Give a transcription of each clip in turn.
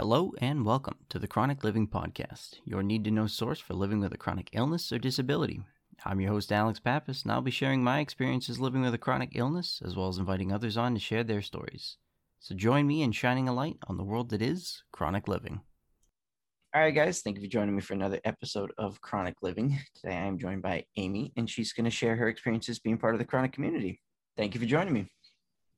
Hello and welcome to the Chronic Living Podcast, your need to know source for living with a chronic illness or disability. I'm your host, Alex Pappas, and I'll be sharing my experiences living with a chronic illness as well as inviting others on to share their stories. So join me in shining a light on the world that is chronic living. All right, guys, thank you for joining me for another episode of Chronic Living. Today I am joined by Aime, and she's going to share her experiences being part of the chronic community. Thank you for joining me.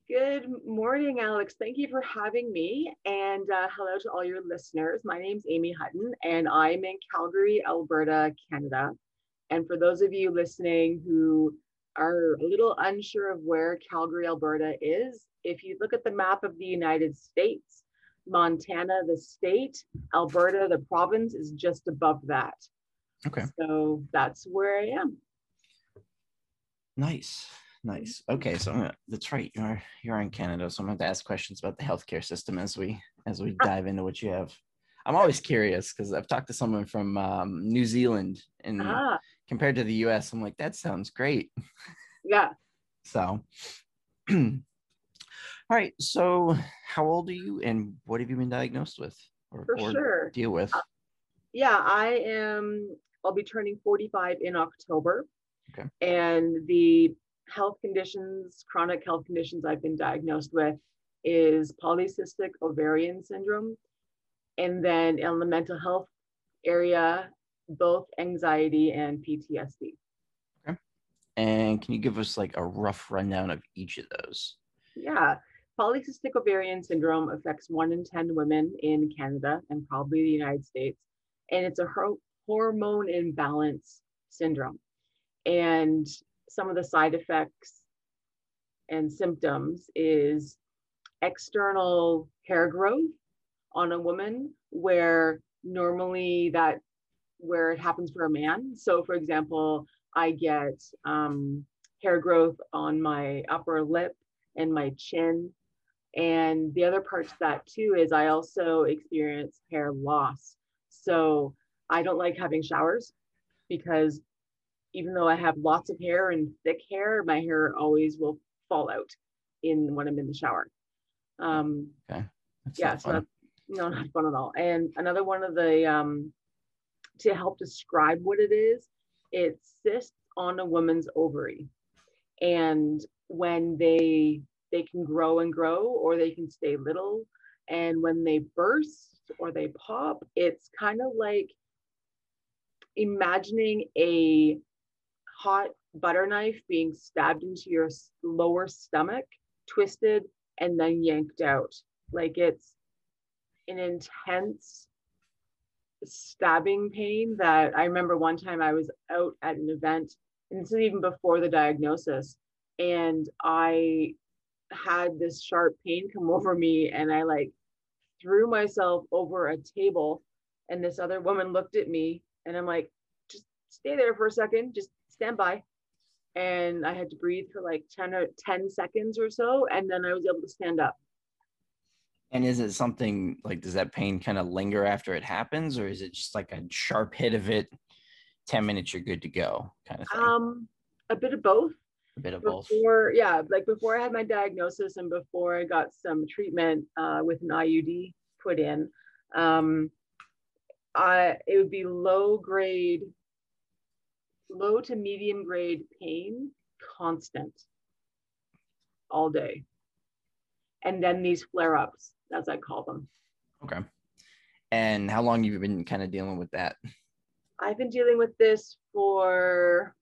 Good morning, Alex. Thank you for having me. And uh, hello to all your listeners. My name is Aime Hutton, and I'm in Calgary, Alberta, Canada. And for those of you listening who are a little unsure of where Calgary, Alberta is, if you look at the map of the United States, Montana, the state, Alberta, the province, is just above that. Okay. So that's where I am. Nice. Nice. Okay, so gonna, that's right. You're you're in Canada, so I'm going to ask questions about the healthcare system as we as we dive into what you have. I'm always curious because I've talked to someone from um, New Zealand, and ah. compared to the U.S., I'm like, that sounds great. Yeah. So, all right. So, how old are you, and what have you been diagnosed with, or, For or sure. deal with? Uh, yeah, I am. I'll be turning 45 in October. Okay. And the health conditions, chronic health conditions I've been diagnosed with is polycystic ovarian syndrome. And then in the mental health area, both anxiety and PTSD. Okay. And can you give us like a rough rundown of each of those? Yeah. Polycystic ovarian syndrome affects one in 10 women in Canada and probably the United States. And it's a hormone imbalance syndrome. And some of the side effects and symptoms is external hair growth on a woman where normally that where it happens for a man. So for example i get um, hair growth on my upper lip and my chin. And the other part to that too is i also experience hair loss. So i don't like having showers because even though I have lots of hair and thick hair, my hair always will fall out in when I'm in the shower. Um, okay. That's yeah, so not, no, not fun at all. And another one of the um, to help describe what it is, it cysts on a woman's ovary, and when they they can grow and grow, or they can stay little, and when they burst or they pop, it's kind of like imagining a hot butter knife being stabbed into your lower stomach, twisted, and then yanked out. Like it's an intense stabbing pain that I remember one time I was out at an event, and this is even before the diagnosis, and I had this sharp pain come over me, and I like threw myself over a table, and this other woman looked at me, and I'm like, just stay there for a second, just stand by. And I had to breathe for like 10 or 10 seconds or so. And then I was able to stand up. And is it something like, does that pain kind of linger after it happens? Or is it just like a sharp hit of it? 10 minutes, you're good to go kind of thing? Um, a bit of both. A bit of before, both. Yeah. Like before I had my diagnosis and before I got some treatment uh, with an IUD put in, um, I, it would be low grade low to medium grade pain, constant all day. And then these flare ups, as I call them. Okay. And how long have you been kind of dealing with that? I've been dealing with this for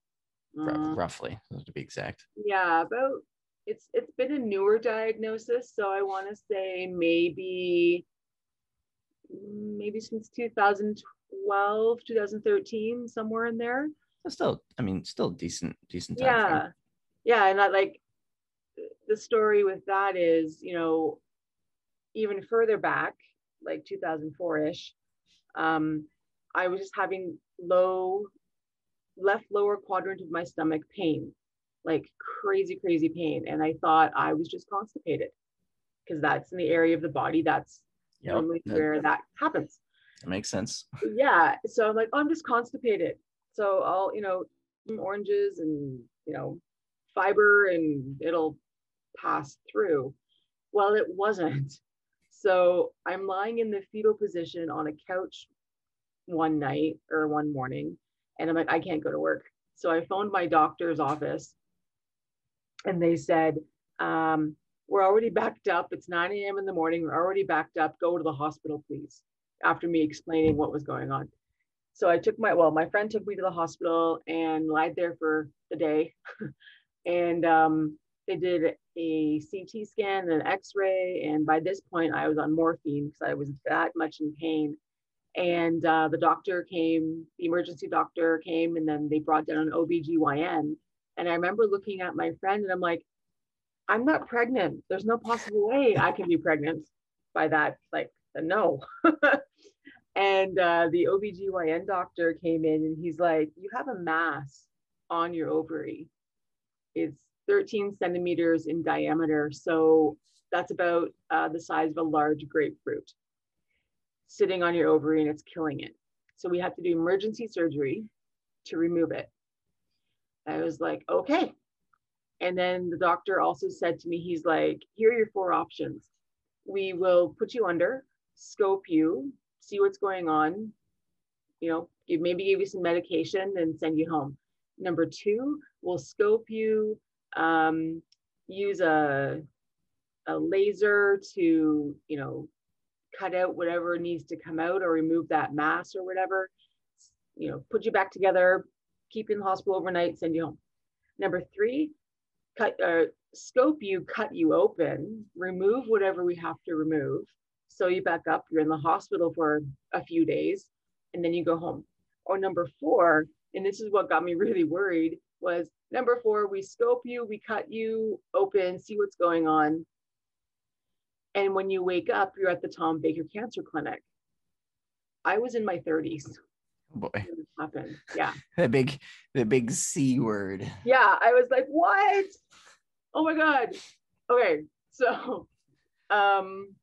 um, roughly, to be exact. Yeah, about it's it's been a newer diagnosis, so I want to say maybe maybe since 2012, 2013, somewhere in there still, I mean, still decent, decent time. Yeah. Frame. Yeah. And I like the story with that is, you know, even further back, like 2004 ish, um, I was just having low, left lower quadrant of my stomach pain, like crazy, crazy pain. And I thought I was just constipated because that's in the area of the body that's yep. normally where that happens. That makes sense. Yeah. So I'm like, oh, I'm just constipated. So I'll, you know, oranges and, you know, fiber and it'll pass through. Well, it wasn't. So I'm lying in the fetal position on a couch one night or one morning, and I'm like, I can't go to work. So I phoned my doctor's office, and they said, um, We're already backed up. It's 9 a.m. in the morning. We're already backed up. Go to the hospital, please. After me explaining what was going on. So I took my, well, my friend took me to the hospital and lied there for the day. and um, they did a CT scan, and an X-ray, and by this point I was on morphine because I was that much in pain. And uh, the doctor came, the emergency doctor came, and then they brought down an OBGYN. And I remember looking at my friend and I'm like, I'm not pregnant. There's no possible way I can be pregnant by that. Like, no. and uh, the OBGYN doctor came in and he's like, You have a mass on your ovary. It's 13 centimeters in diameter. So that's about uh, the size of a large grapefruit sitting on your ovary and it's killing it. So we have to do emergency surgery to remove it. I was like, okay. And then the doctor also said to me, he's like, here are your four options. We will put you under, scope you, see what's going on, you know, maybe give you some medication and send you home. Number two, we'll scope you, um, use a, a laser to, you know, cut out whatever needs to come out or remove that mass or whatever, you know, put you back together, keep you in the hospital overnight, send you home. Number three, cut, uh, scope you, cut you open, remove whatever we have to remove, sew you back up, you're in the hospital for a few days, and then you go home. Or number four, and this is what got me really worried, was number four, we scope you, we cut you open, see what's going on. And when you wake up, you're at the Tom Baker Cancer Clinic. I was in my 30s. boy. happened. Yeah. The big the big C word. Yeah. I was like, what? Oh my God. Okay. So um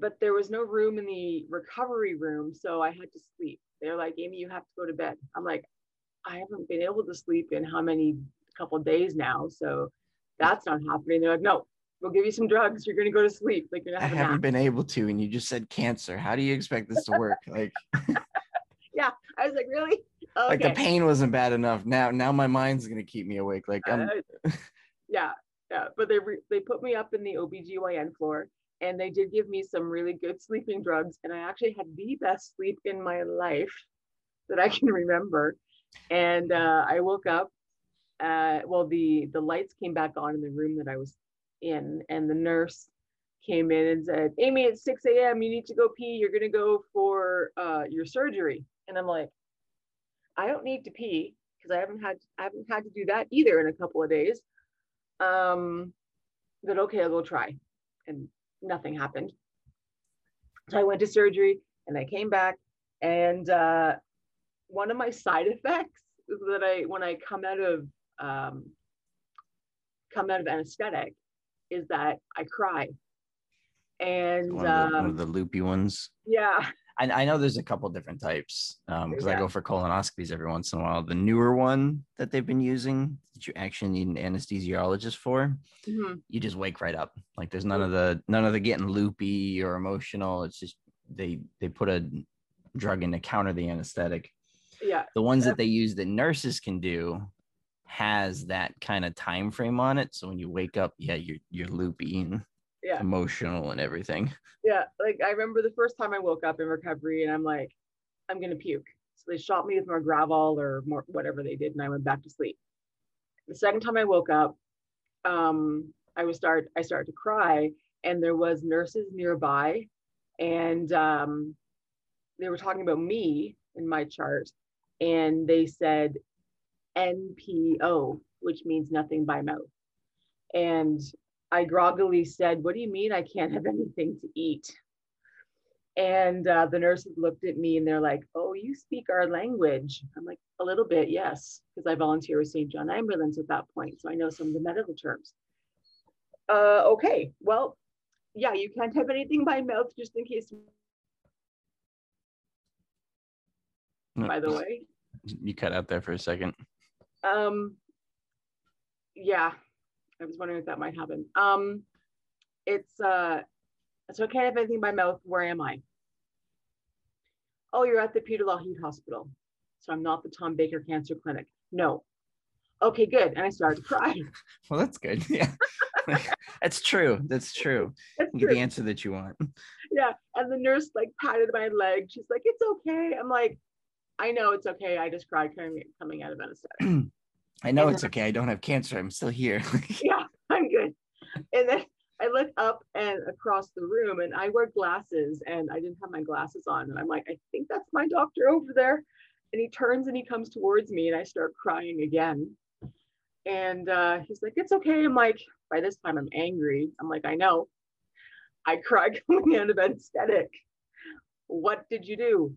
but there was no room in the recovery room. So I had to sleep. They're like, Aime, you have to go to bed. I'm like, I haven't been able to sleep in how many couple days now. So that's not happening. They're like, no, we'll give you some drugs. You're gonna go to sleep. Like you're gonna I haven't nap. been able to, and you just said cancer. How do you expect this to work? Like, yeah. I was like, really? Okay. like the pain wasn't bad enough. Now, now my mind's gonna keep me awake. Like, I'm Uh, yeah, yeah. But they re- they put me up in the OBGYN floor and they did give me some really good sleeping drugs. And I actually had the best sleep in my life that I can remember. And uh, I woke up. Uh, well, the the lights came back on in the room that I was in, and the nurse came in and said, "Aime, it's 6 a.m. You need to go pee. You're gonna go for uh, your surgery." And I'm like, "I don't need to pee because I haven't had I haven't had to do that either in a couple of days." Um, but okay, I'll go try, and nothing happened. So I went to surgery, and I came back, and uh, one of my side effects is that I when I come out of um, come out of anesthetic is that I cry. And one of, the, one um, of the loopy ones. yeah, I, I know there's a couple different types because I Yeah. go for colonoscopies every once in a while. The newer one that they've been using that you actually need an anesthesiologist for, mhm, you just wake right up. Like there's none of the none of the getting loopy or emotional. It's just they they put a drug in to counter the anesthetic. yeah, The ones that they use that nurses can do has that kind of time frame on it. So when you wake up, yeah, you're you're loopy and yeah, emotional and everything. yeah. Like I remember the first time I woke up in recovery, and I'm like, I'm gonna puke. So they shot me with more Gravol or more whatever they did, and I went back to sleep. The second time I woke up, um, I was start I started to cry, and there was nurses nearby, and um, they were talking about me in my chart, and they said NPO, which means nothing by mouth. And I groggily said, What do you mean I can't have anything to eat? And uh, the nurses looked at me and they're like, Oh, you speak our language. I'm like, A little bit, yes, because I volunteer with St. John Ambulance at that point. So I know some of the medical terms. Uh, okay, well, yeah, you can't have anything by mouth just in case, by the way. You cut out there for a second. Um, yeah, I was wondering if that might happen. Um, it's uh, So I can't have anything in my mouth. Where am I? Oh, you're at the Peter Lougheed Hospital. So I'm not the Tom Baker Cancer Clinic. No. Okay, good. And I started to cry. well, that's good. Yeah. that's true. That's true. That's you get the answer that you want. Yeah. And the nurse like patted my leg. She's like, it's okay. I'm like, I know it's okay. I just cried coming, coming out of anesthetic. I know and it's okay. I don't have cancer. I'm still here. yeah, I'm good. And then I look up and across the room and I wear glasses and I didn't have my glasses on. And I'm like, I think that's my doctor over there. And he turns and he comes towards me and I start crying again. And uh, he's like, it's okay. I'm like, by this time I'm angry. I'm like, I know. I cried coming out of anesthetic. What did you do?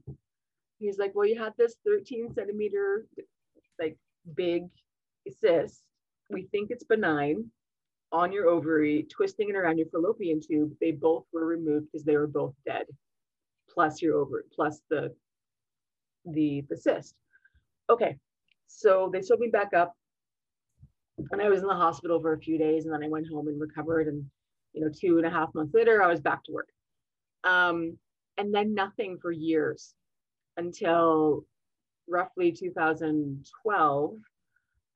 He's like, well, you had this 13 centimeter, like big cyst. We think it's benign on your ovary, twisting it around your fallopian tube, they both were removed because they were both dead, plus your ovary, plus the the the cyst. Okay, so they sewed me back up, and I was in the hospital for a few days, and then I went home and recovered, and you know, two and a half months later, I was back to work. Um, and then nothing for years until roughly 2012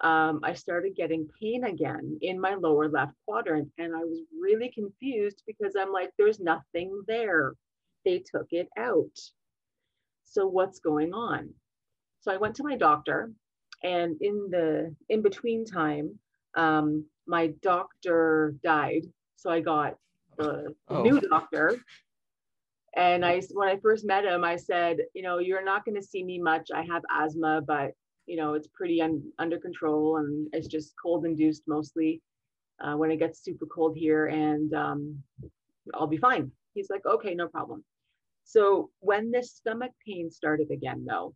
um, I started getting pain again in my lower left quadrant. And I was really confused because I'm like, there's nothing there. They took it out. So what's going on? So I went to my doctor, and in the in between time, um, my doctor died. So I got the oh. new doctor. And I, when I first met him, I said, you know, you're not going to see me much. I have asthma, but you know, it's pretty un, under control and it's just cold induced mostly uh, when it gets super cold here and um, I'll be fine. He's like, okay, no problem. So when this stomach pain started again though,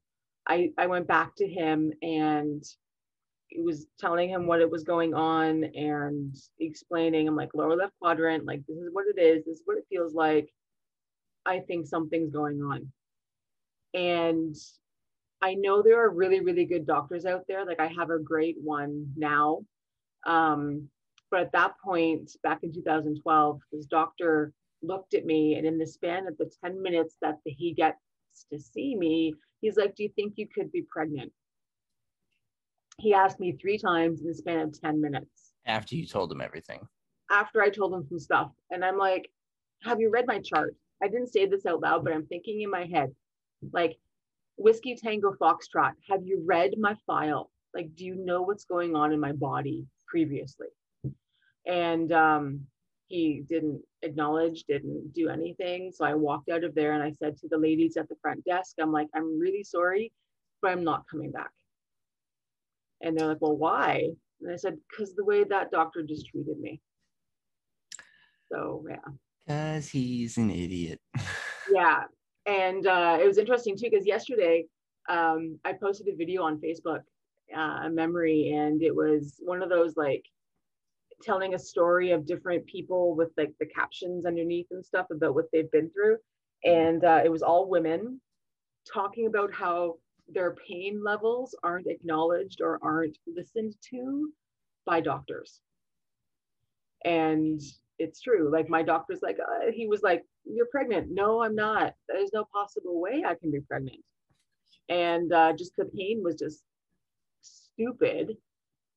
I, I went back to him and it was telling him what it was going on and explaining I'm like lower left quadrant, like this is what it is, this is what it feels like. I think something's going on. And I know there are really, really good doctors out there. Like I have a great one now. Um, but at that point, back in 2012, this doctor looked at me and in the span of the 10 minutes that he gets to see me, he's like, Do you think you could be pregnant? He asked me three times in the span of 10 minutes. After you told him everything. After I told him some stuff. And I'm like, Have you read my chart? I didn't say this out loud, but I'm thinking in my head, like, Whiskey Tango Foxtrot, have you read my file? Like, do you know what's going on in my body previously? And um, he didn't acknowledge, didn't do anything. So I walked out of there and I said to the ladies at the front desk, I'm like, I'm really sorry, but I'm not coming back. And they're like, well, why? And I said, because the way that doctor just treated me. So, yeah. Because he's an idiot. yeah and uh, it was interesting too because yesterday um, I posted a video on Facebook, uh, a memory, and it was one of those like telling a story of different people with like the captions underneath and stuff about what they've been through, and uh, it was all women talking about how their pain levels aren't acknowledged or aren't listened to by doctors. And it's true. Like my doctor's like, uh, he was like, you're pregnant. No, I'm not. There's no possible way I can be pregnant. And uh, just the pain was just stupid.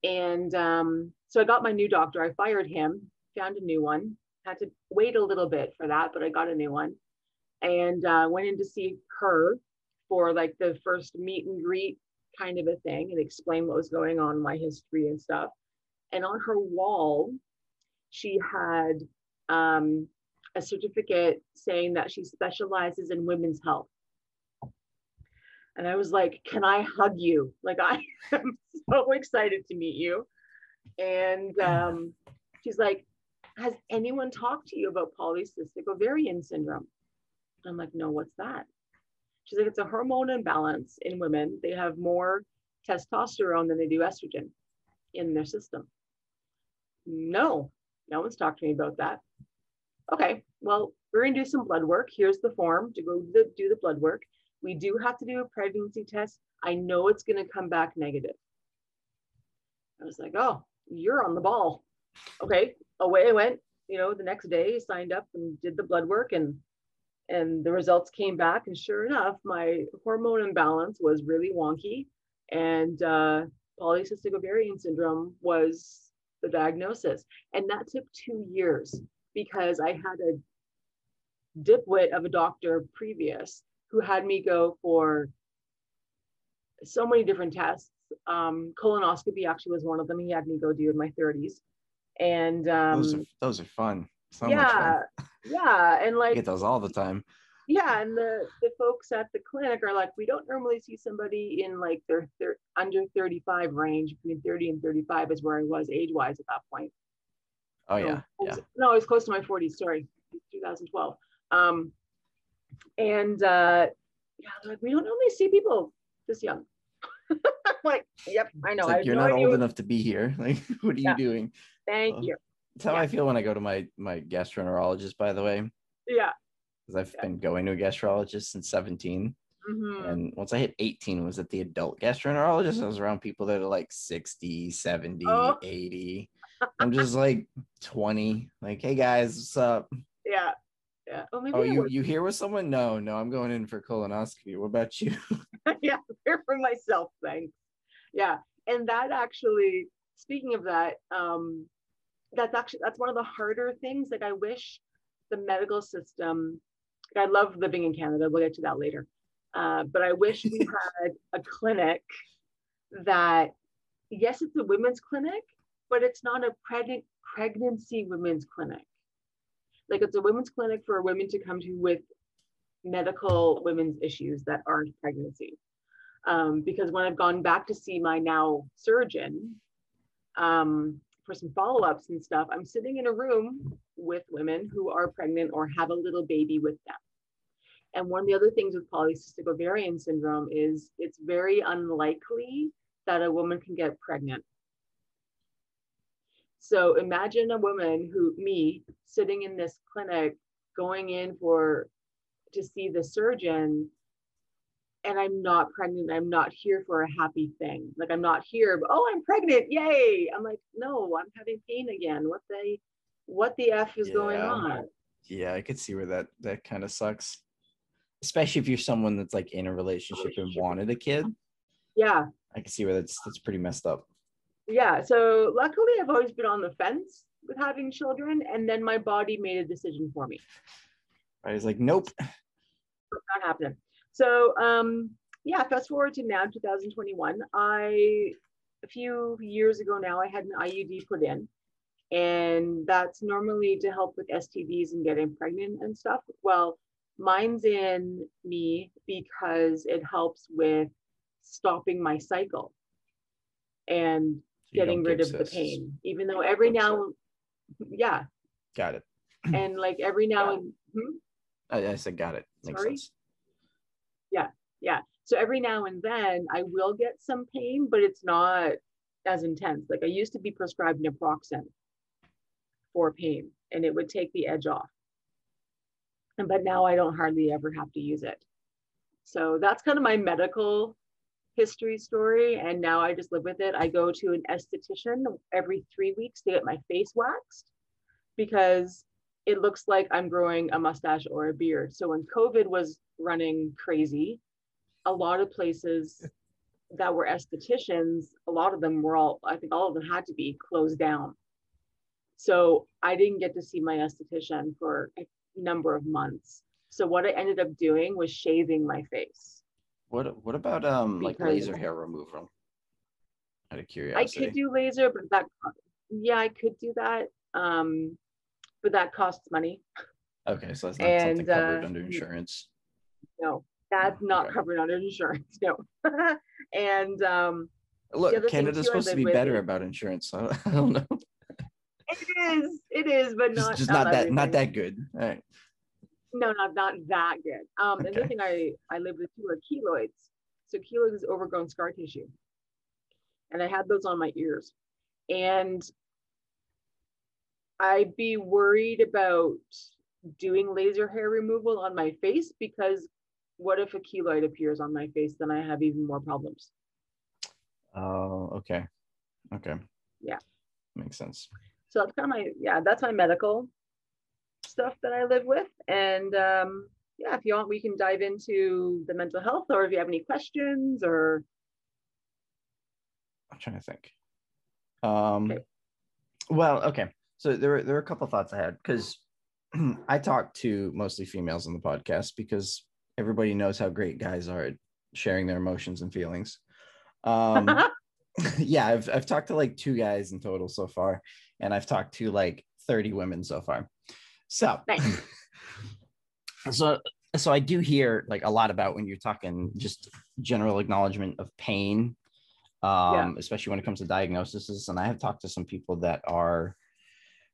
And um, so I got my new doctor. I fired him, found a new one. Had to wait a little bit for that, but I got a new one. And uh, went in to see her for like the first meet and greet kind of a thing and explain what was going on, my history and stuff. And on her wall, she had um, a certificate saying that she specializes in women's health. And I was like, Can I hug you? Like, I am so excited to meet you. And um, she's like, Has anyone talked to you about polycystic ovarian syndrome? I'm like, No, what's that? She's like, It's a hormone imbalance in women. They have more testosterone than they do estrogen in their system. No, no one's talked to me about that. Okay, well, we're gonna do some blood work. Here's the form to go do the, do the blood work. We do have to do a pregnancy test. I know it's gonna come back negative. I was like, oh, you're on the ball. Okay, away I went, you know, the next day signed up and did the blood work and and the results came back and sure enough my hormone imbalance was really wonky and uh, polycystic ovarian syndrome was the diagnosis and that took two years because i had a dipwit of a doctor previous who had me go for so many different tests. Um, colonoscopy actually was one of them. He had me go do in my 30s and um, those, are, those are fun. So yeah. yeah. And like get those all the time. Yeah. And the the folks at the clinic are like we don't normally see somebody in like their, their under 35 range. Between 30 and 35 is where i was age wise at that point oh so, yeah yeah no i was close to my 40s sorry 2012 um and uh yeah like we don't normally see people this young like yep i know like, you're no not old enough to be here like what are yeah. you doing thank you that's how yeah. I feel when I go to my my gastroenterologist. By the way. Yeah. Because I've yeah. been going to a gastroenterologist since 17. Mm-hmm. And once I hit 18, was at the adult gastroenterologist. I was around people that are like 60, 70, oh. 80. I'm just like 20. Like, hey guys, what's up? Yeah. Yeah. Oh, oh you, you here with someone? No, no, I'm going in for colonoscopy. What about you? yeah, here for myself, thanks. Yeah. And that actually, speaking of that, um, that's actually that's one of the harder things. Like I wish the medical system. I love living in Canada. We'll get to that later. Uh, but I wish we had a clinic that, yes, it's a women's clinic, but it's not a pregnant pregnancy women's clinic. Like it's a women's clinic for women to come to with medical women's issues that aren't pregnancy. Um, because when I've gone back to see my now surgeon, um, for some follow-ups and stuff i'm sitting in a room with women who are pregnant or have a little baby with them and one of the other things with polycystic ovarian syndrome is it's very unlikely that a woman can get pregnant so imagine a woman who me sitting in this clinic going in for to see the surgeon and I'm not pregnant. I'm not here for a happy thing. Like I'm not here, but, oh, I'm pregnant. Yay. I'm like, no, I'm having pain again. What the what the F is yeah. going on? Yeah, I could see where that that kind of sucks. Especially if you're someone that's like in a relationship oh, and wanted a kid. Yeah. I can see where that's that's pretty messed up. Yeah. So luckily I've always been on the fence with having children. And then my body made a decision for me. I was like, nope. Not happening. So um, yeah, fast forward to now 2021. I a few years ago now I had an IUD put in, and that's normally to help with STDs and getting pregnant and stuff. Well, mine's in me because it helps with stopping my cycle and getting rid of the pain. Even though every now, yeah, got it. And like every now and hmm? I, I, said got it. Makes Sorry? sense yeah yeah so every now and then i will get some pain but it's not as intense like i used to be prescribed naproxen for pain and it would take the edge off and but now i don't hardly ever have to use it so that's kind of my medical history story and now i just live with it i go to an esthetician every three weeks to get my face waxed because it looks like i'm growing a mustache or a beard so when covid was running crazy. A lot of places that were estheticians, a lot of them were all, I think all of them had to be closed down. So I didn't get to see my esthetician for a number of months. So what I ended up doing was shaving my face. What what about um because like laser hair removal? Out of curiosity. I could do laser, but that yeah, I could do that. Um, but that costs money. Okay, so that's not and, something covered uh, under insurance no, that's not okay. covered under insurance. No. and um, look, Canada's supposed to be better about insurance. So I don't know. It is, it is, but not just, just not, not that not that good. All right. No, not not that good. Um, okay. another thing I I live with too are keloids. So keloids is overgrown scar tissue, and I had those on my ears, and I'd be worried about doing laser hair removal on my face because what if a keloid appears on my face? Then I have even more problems. Oh, okay. Okay. Yeah. Makes sense. So that's kind of my, yeah, that's my medical stuff that I live with. And um, yeah, if you want, we can dive into the mental health or if you have any questions or. I'm trying to think. Um, okay. Well, okay. So there were, there were a couple thoughts I had because I talk to mostly females on the podcast because everybody knows how great guys are at sharing their emotions and feelings. Um, yeah, I've, I've talked to like two guys in total so far, and I've talked to like 30 women so far. So, nice. so, so I do hear like a lot about when you're talking just general acknowledgement of pain, um, yeah. especially when it comes to diagnoses. And I have talked to some people that are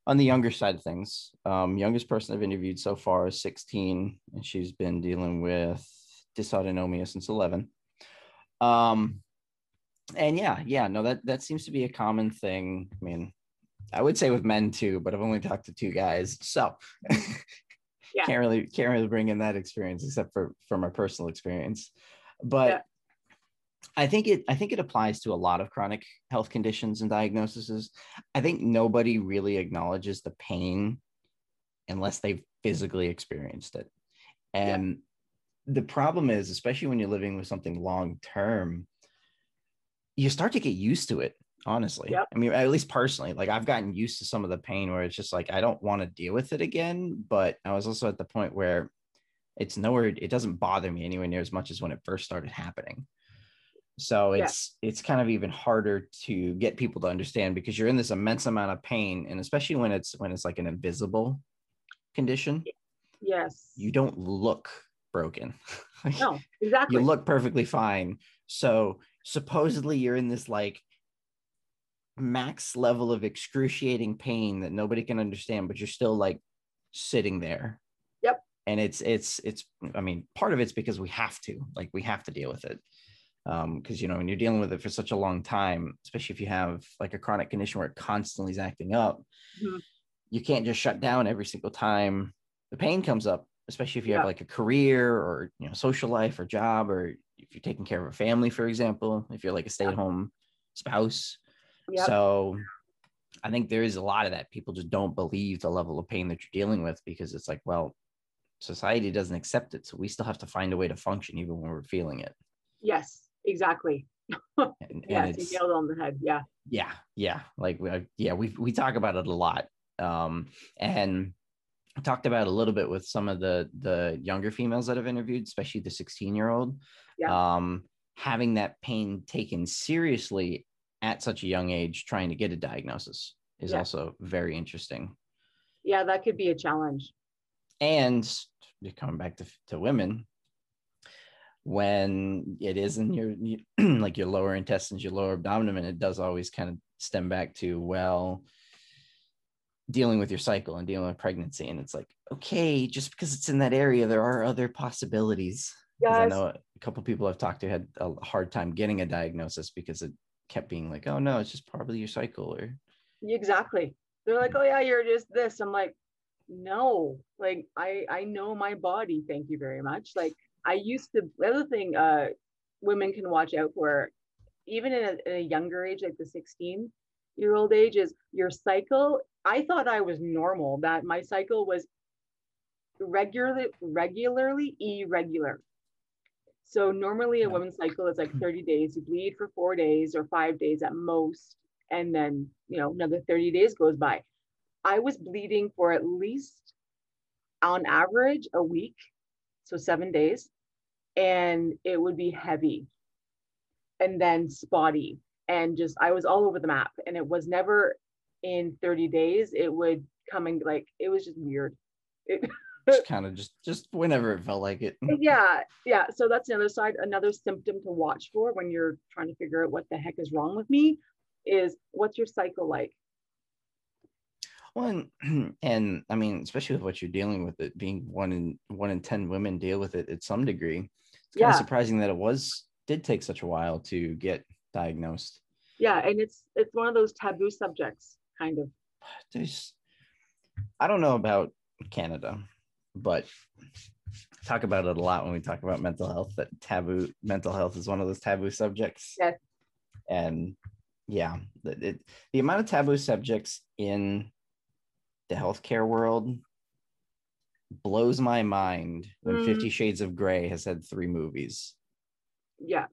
on the younger side of things. Um, youngest person I've interviewed so far is 16, and she's been dealing with dysautonomia since 11. Um, and yeah, yeah, no, that that seems to be a common thing. I mean, I would say with men too, but I've only talked to two guys, so yeah. can't really can't really bring in that experience except for from my personal experience. But yeah. I think it I think it applies to a lot of chronic health conditions and diagnoses. I think nobody really acknowledges the pain unless they've physically experienced it. And yeah. the problem is, especially when you're living with something long term, you start to get used to it honestly. Yep. i mean at least personally like i've gotten used to some of the pain where it's just like i don't want to deal with it again but i was also at the point where it's nowhere it doesn't bother me anywhere near as much as when it first started happening. So it's yeah. it's kind of even harder to get people to understand because you're in this immense amount of pain and especially when it's when it's like an invisible condition yes. you don't look broken. No exactly. you look perfectly fine. So supposedly you're in this like max level of excruciating pain that nobody can understand but you're still like sitting there. Yep. And it's it's it's i mean part of it's because we have to like we have to deal with it. Um because you know when you're dealing with it for such a long time especially if you have like a chronic condition where it constantly is acting up mm-hmm. you can't just shut down every single time the pain comes up especially if you yeah. have like a career or you know social life or job or if you're taking care of a family for example if you're like a stay-at-home spouse Yep. So I think there is a lot of that. People just don't believe the level of pain that you're dealing with because it's like, well, society doesn't accept it. So we still have to find a way to function even when we're feeling it. Yes, exactly. and, and you nailed on the head. Yeah. Yeah. Yeah. Like, we, yeah, we, we talk about it a lot. Um, and I talked about a little bit with some of the, the younger females that I've interviewed, especially the 16 year old, yeah. um, having that pain taken seriously at such a young age trying to get a diagnosis is yeah. also very interesting. Yeah, that could be a challenge. And coming back to, to women, when it is in your like your lower intestines, your lower abdomen, it does always kind of stem back to well, dealing with your cycle and dealing with pregnancy. And it's like, okay, just because it's in that area, there are other possibilities. Yes. I know a couple people I've talked to had a hard time getting a diagnosis because it kept being like, oh no, it's just probably your cycle or exactly. They're like, oh yeah, you're just this. I'm like, no, like I I know my body. Thank you very much. Like I used to. The other thing, uh, women can watch out for, even in a, in a younger age, like the 16 year old age, is your cycle. I thought I was normal. That my cycle was regularly regularly irregular. So normally a woman's cycle is like hmm. 30 days. You bleed for four days or five days at most. And then, you know, another 30 days goes by. I was bleeding for at least on average a week. So seven days. And it would be heavy and then spotty. And just, I was all over the map. And it was never in 30 days. It would come and like, it was just weird. It, kind of just just whenever it felt like it. Yeah yeah so that's the other side another symptom to watch for when you're trying to figure out what the heck is wrong with me is what's your cycle like? Well and, and i mean especially with what you're dealing with it being one in one in ten women deal with it at some degree it's kind yeah. of surprising that it was did take such a while to get diagnosed. Yeah and it's it's one of those taboo subjects kind of. There's i don't know about canada but talk about it a lot when we talk about mental health that taboo mental health is one of those taboo subjects yes. and yeah it, the amount of taboo subjects in the healthcare world blows my mind when Mm. 50 Shades of Grey has had three movies. Yeah.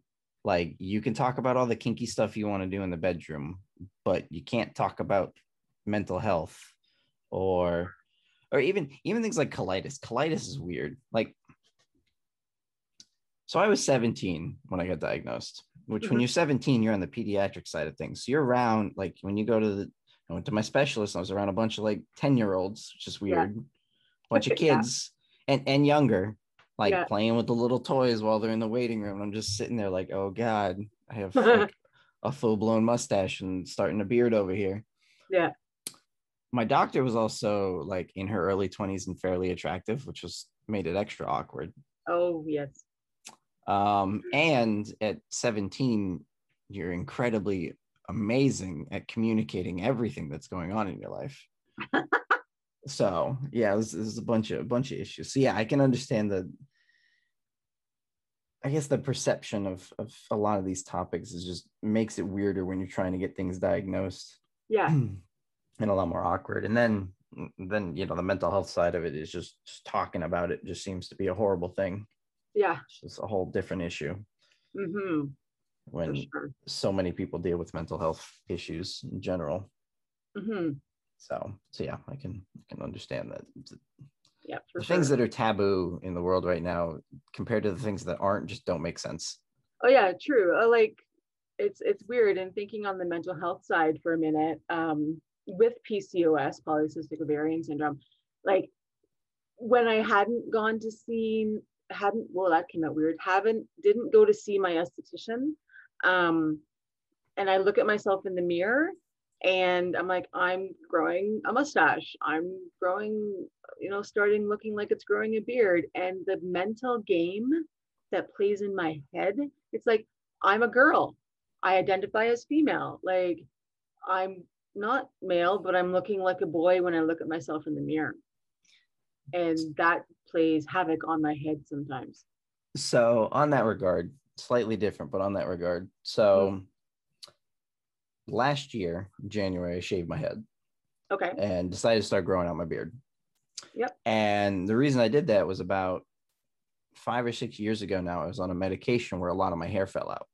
Like you can talk about all the kinky stuff you want to do in the bedroom, but you can't talk about mental health or or even even things like colitis. Colitis is weird. Like so I was 17 when I got diagnosed, which when Mhm. you're 17, you're on the pediatric side of things. So you're around like when you go to the I went to my specialist, I was around a bunch of like 10 year olds, which is Yeah. weird. Bunch of Yeah. kids and and younger, like Yeah. playing with the little toys while they're in the waiting room. And I'm just sitting there like, oh God, I have like a full blown mustache and starting a beard over here. Yeah. My doctor was also like in her early 20s and fairly attractive, which was made it extra awkward. Oh yes. Um, and at 17, you're incredibly amazing at communicating everything that's going on in your life. so yeah, there's, there's a bunch of a bunch of issues. So yeah, I can understand the I guess the perception of of a lot of these topics is just makes it weirder when you're trying to get things diagnosed Yeah. and a lot more awkward. And then then you know the mental health side of it is just, just talking about it just seems to be a horrible thing. Yeah. It's just a whole different issue Mm-hmm. When sure. so many people deal with mental health issues in general. Mm-hmm. So so yeah, I can I can understand that. Yeah. For the sure. things that are taboo in the world right now compared to the things that aren't just don't make sense. Oh yeah, true. Uh, like it's it's weird and thinking on the mental health side for a minute, um, with PCOS, polycystic ovarian syndrome, like when I hadn't gone to see hadn't well that came out weird, haven't didn't go to see my esthetician. Um, and I look at myself in the mirror and I'm like, I'm growing a mustache. I'm growing, you know, starting looking like it's growing a beard. And the mental game that plays in my head, it's like, I'm a girl. I identify as female. Like, I'm not male, but I'm looking like a boy when I look at myself in the mirror. And that plays havoc on my head sometimes. So on that regard, slightly different, but on that regard. So mm-hmm. last year, January, I shaved my head Okay. and decided to start growing out my beard. Yep. And the reason I did that was about five or six years ago now. I was on a medication where a lot of my hair fell out.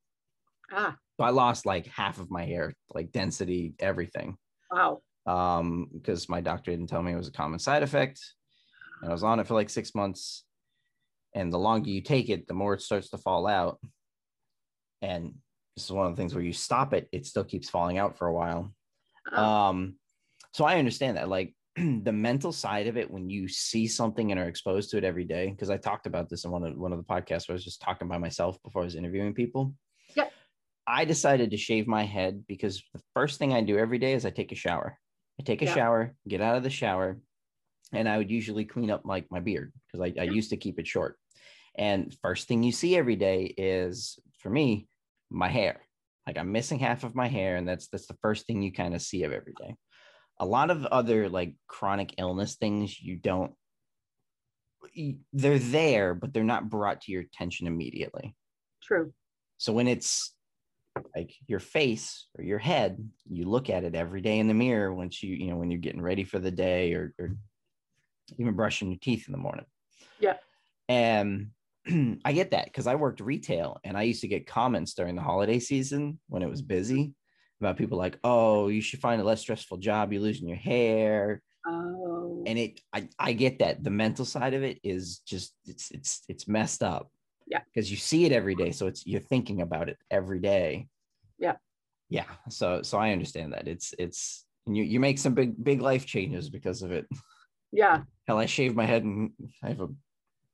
Ah, So I lost like half of my hair, like density, everything. wow. Um, because my doctor didn't tell me it was a common side effect. And I was on it for like six months. And the longer you take it, the more it starts to fall out. And this is one of the things where you stop it, it still keeps falling out for a while. Oh, Um, so I understand that, like the mental side of it, when you see something and are exposed to it every day. Because I talked about this in one of one of the podcasts where I was just talking by myself before I was interviewing people. I decided to shave my head because the first thing I do every day is I take a shower. I take a Yeah. shower, get out of the shower, and I would usually clean up like my beard because I, I used to keep it short. And first thing you see every day is for me, my hair. Like I'm missing half of my hair, and that's that's the first thing you kind of see of every day. A lot of other like chronic illness things you don't they're there, but they're not brought to your attention immediately. true. So when it's like your face or your head, you look at it every day in the mirror once you, you know, when you're getting ready for the day or, or even brushing your teeth in the morning. Yeah. And I get that because I worked retail and I used to get comments during the holiday season when it was busy about people like, oh, you should find a less stressful job. You're losing your hair. Oh, And it, I, I get that. The mental side of it is just, it's, it's, it's messed up. Yeah. Because you see it every day. So it's, you're thinking about it every day. Yeah. Yeah. So, so I understand that it's, it's, and you, you make some big, big life changes because of it. yeah, Hell, I shaved my head and I have a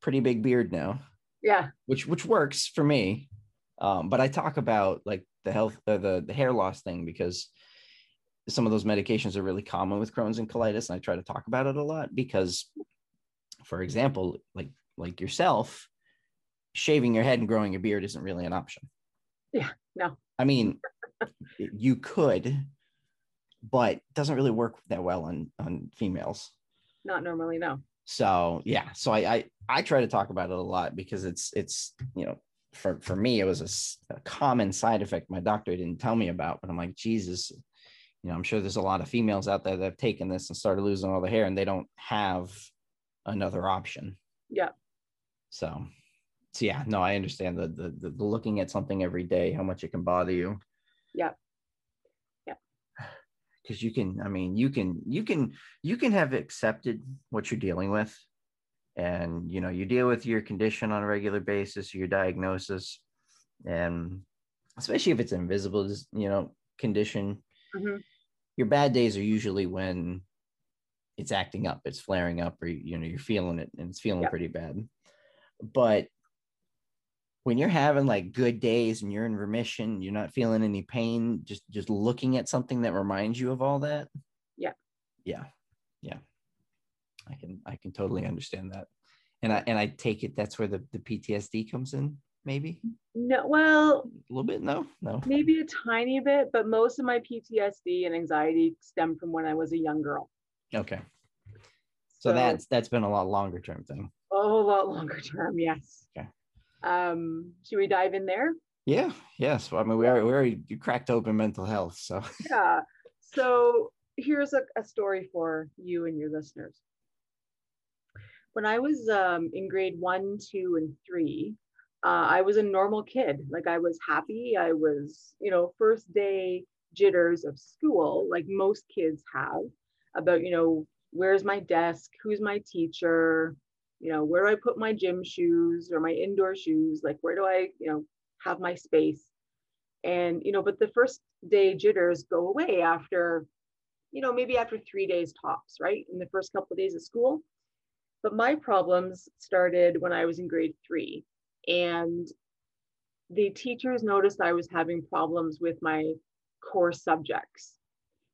pretty big beard now yeah, which which works for me. Um, but I talk about like the health, uh, the the hair loss thing because some of those medications are really common with Crohn's and colitis, and I try to talk about it a lot because, for example, like like yourself, shaving your head and growing a beard isn't really an option. Yeah, no. I mean, you could, but it doesn't really work that well on on females. not normally. No. so yeah so I, I i try to talk about it a lot because it's it's you know for for me it was a common side effect my doctor didn't tell me about but i'm like jesus you know i'm sure there's a lot of females out there that have taken this and started losing all the hair and they don't have another option. Yeah. So, so yeah, no, I understand the, the the looking at something every day, how much it can bother you. Yeah. Yeah. Because you can, I mean, you can, you can, you can have accepted what you're dealing with, and you know, you deal with your condition on a regular basis, your diagnosis, and especially if it's invisible, you know, condition. Mhm. Your bad days are usually when it's acting up, it's flaring up, or you know, you're feeling it, and it's feeling pretty bad. But when you're having like good days and you're in remission, you're not feeling any pain, just just looking at something that reminds you of all that. Yeah. Yeah. Yeah. I can I can totally understand that. And I and I take it that's where the, the PTSD comes in, maybe? No, well, A little bit? No, no. maybe a tiny bit, but most of my PTSD and anxiety stem from when I was a young girl. Okay. So that's that's been a lot longer term thing. Oh, a lot longer term, yes. Okay. Um, should we dive in there? Yeah, yes. Well, I mean we already, we already cracked open mental health. So Yeah. So here's a, a story for you and your listeners. When I was um, in grade one, two, and three, uh, I was a normal kid. Like I was happy. I was, you know, first day jitters of school, like most kids have, about, you know, where's my desk? Who's my teacher? You know, where do I put my gym shoes or my indoor shoes? Like, where do I, you know, have my space? And, you know, but the first day jitters go away after, you know, maybe after three days tops, right? In the first couple of days of school. But my problems started when I was in grade three. And the teachers noticed I was having problems with my core subjects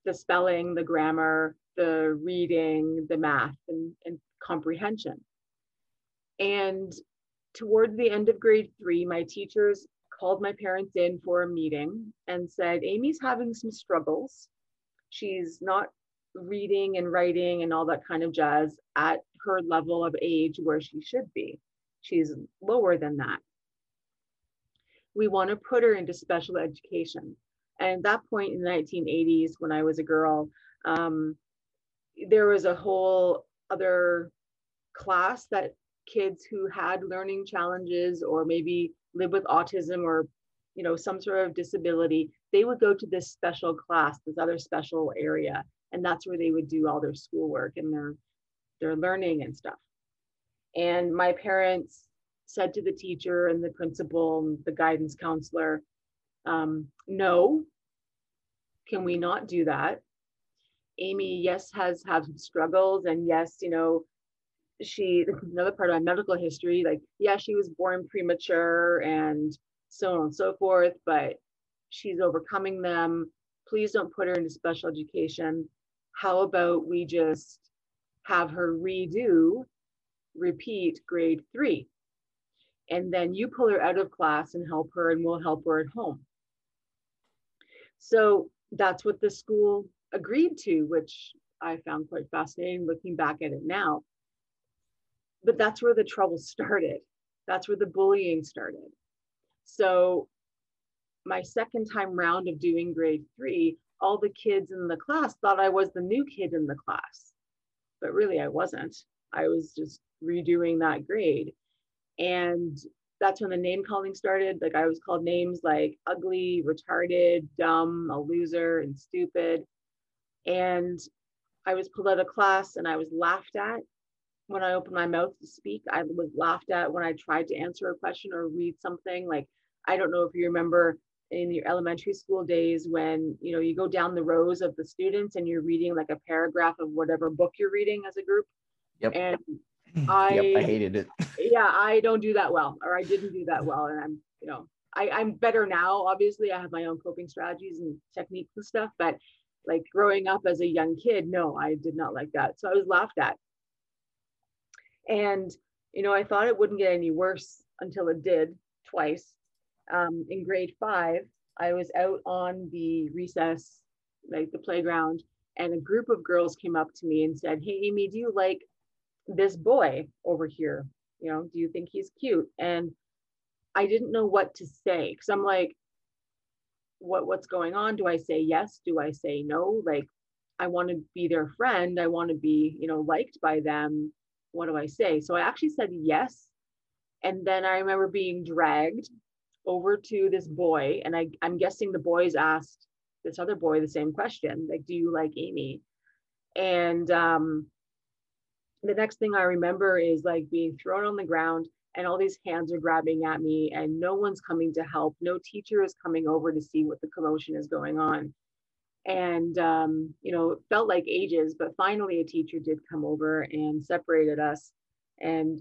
the spelling, the grammar, the reading, the math, and, and comprehension. And towards the end of grade three, my teachers called my parents in for a meeting and said, Aime's having some struggles. She's not reading and writing and all that kind of jazz at her level of age where she should be. She's lower than that. We want to put her into special education. And at that point in the 1980s, when I was a girl, um, there was a whole other class that kids who had learning challenges or maybe live with autism or you know some sort of disability they would go to this special class this other special area and that's where they would do all their schoolwork and their their learning and stuff. And my parents said to the teacher and the principal and the guidance counselor um, no. Can we not do that? Aime yes has have struggles and yes you know she another part of my medical history like yeah she was born premature and so on and so forth but she's overcoming them. Please don't put her into special education. How about we just have her redo repeat grade three? And then you pull her out of class and help her and we'll help her at home. So that's what the school agreed to which i found quite fascinating looking back at it now but that's where the trouble started. That's where the bullying started. So, my second time round of doing grade three, all the kids in the class thought I was the new kid in the class, but really I wasn't. I was just redoing that grade. And that's when the name calling started. Like, I was called names like ugly, retarded, dumb, a loser, and stupid. And I was pulled out of class and I was laughed at when I opened my mouth to speak, I was laughed at when I tried to answer a question or read something. Like, I don't know if you remember in your elementary school days when you know you go down the rows of the students and you're reading like a paragraph of whatever book you're reading as a group. Yep. And I, yep, I hated it. yeah, I don't do that well, or I didn't do that well, and I'm you know I, I'm better now. Obviously, I have my own coping strategies and techniques and stuff, but like growing up as a young kid, no, I did not like that. So I was laughed at. And, you know, I thought it wouldn't get any worse until it did twice. Um, in grade five, I was out on the recess, like the playground, and a group of girls came up to me and said, Hey, Aime, do you like this boy over here? You know, do you think he's cute? And I didn't know what to say because I'm like, what what's going on? Do I say yes? Do I say no? Like, I want to be their friend. I want to be, you know, liked by them what do I say? So I actually said yes. And then I remember being dragged over to this boy. And I, I'm guessing the boys asked this other boy the same question like, do you like Aime? And um, the next thing I remember is like being thrown on the ground and all these hands are grabbing at me and no one's coming to help. No teacher is coming over to see what the commotion is going on. And, um, you know, it felt like ages, but finally a teacher did come over and separated us. And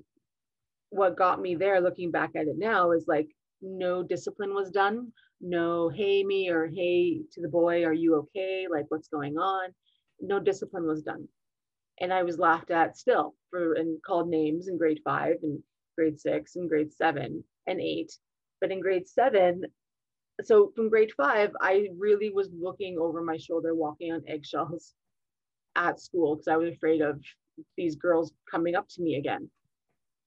what got me there, looking back at it now, is like no discipline was done. No, hey, me, or hey to the boy, are you okay? Like, what's going on? No discipline was done. And I was laughed at still for and called names in grade five and grade six and grade seven and eight. But in grade seven, so from grade five, I really was looking over my shoulder, walking on eggshells at school because I was afraid of these girls coming up to me again.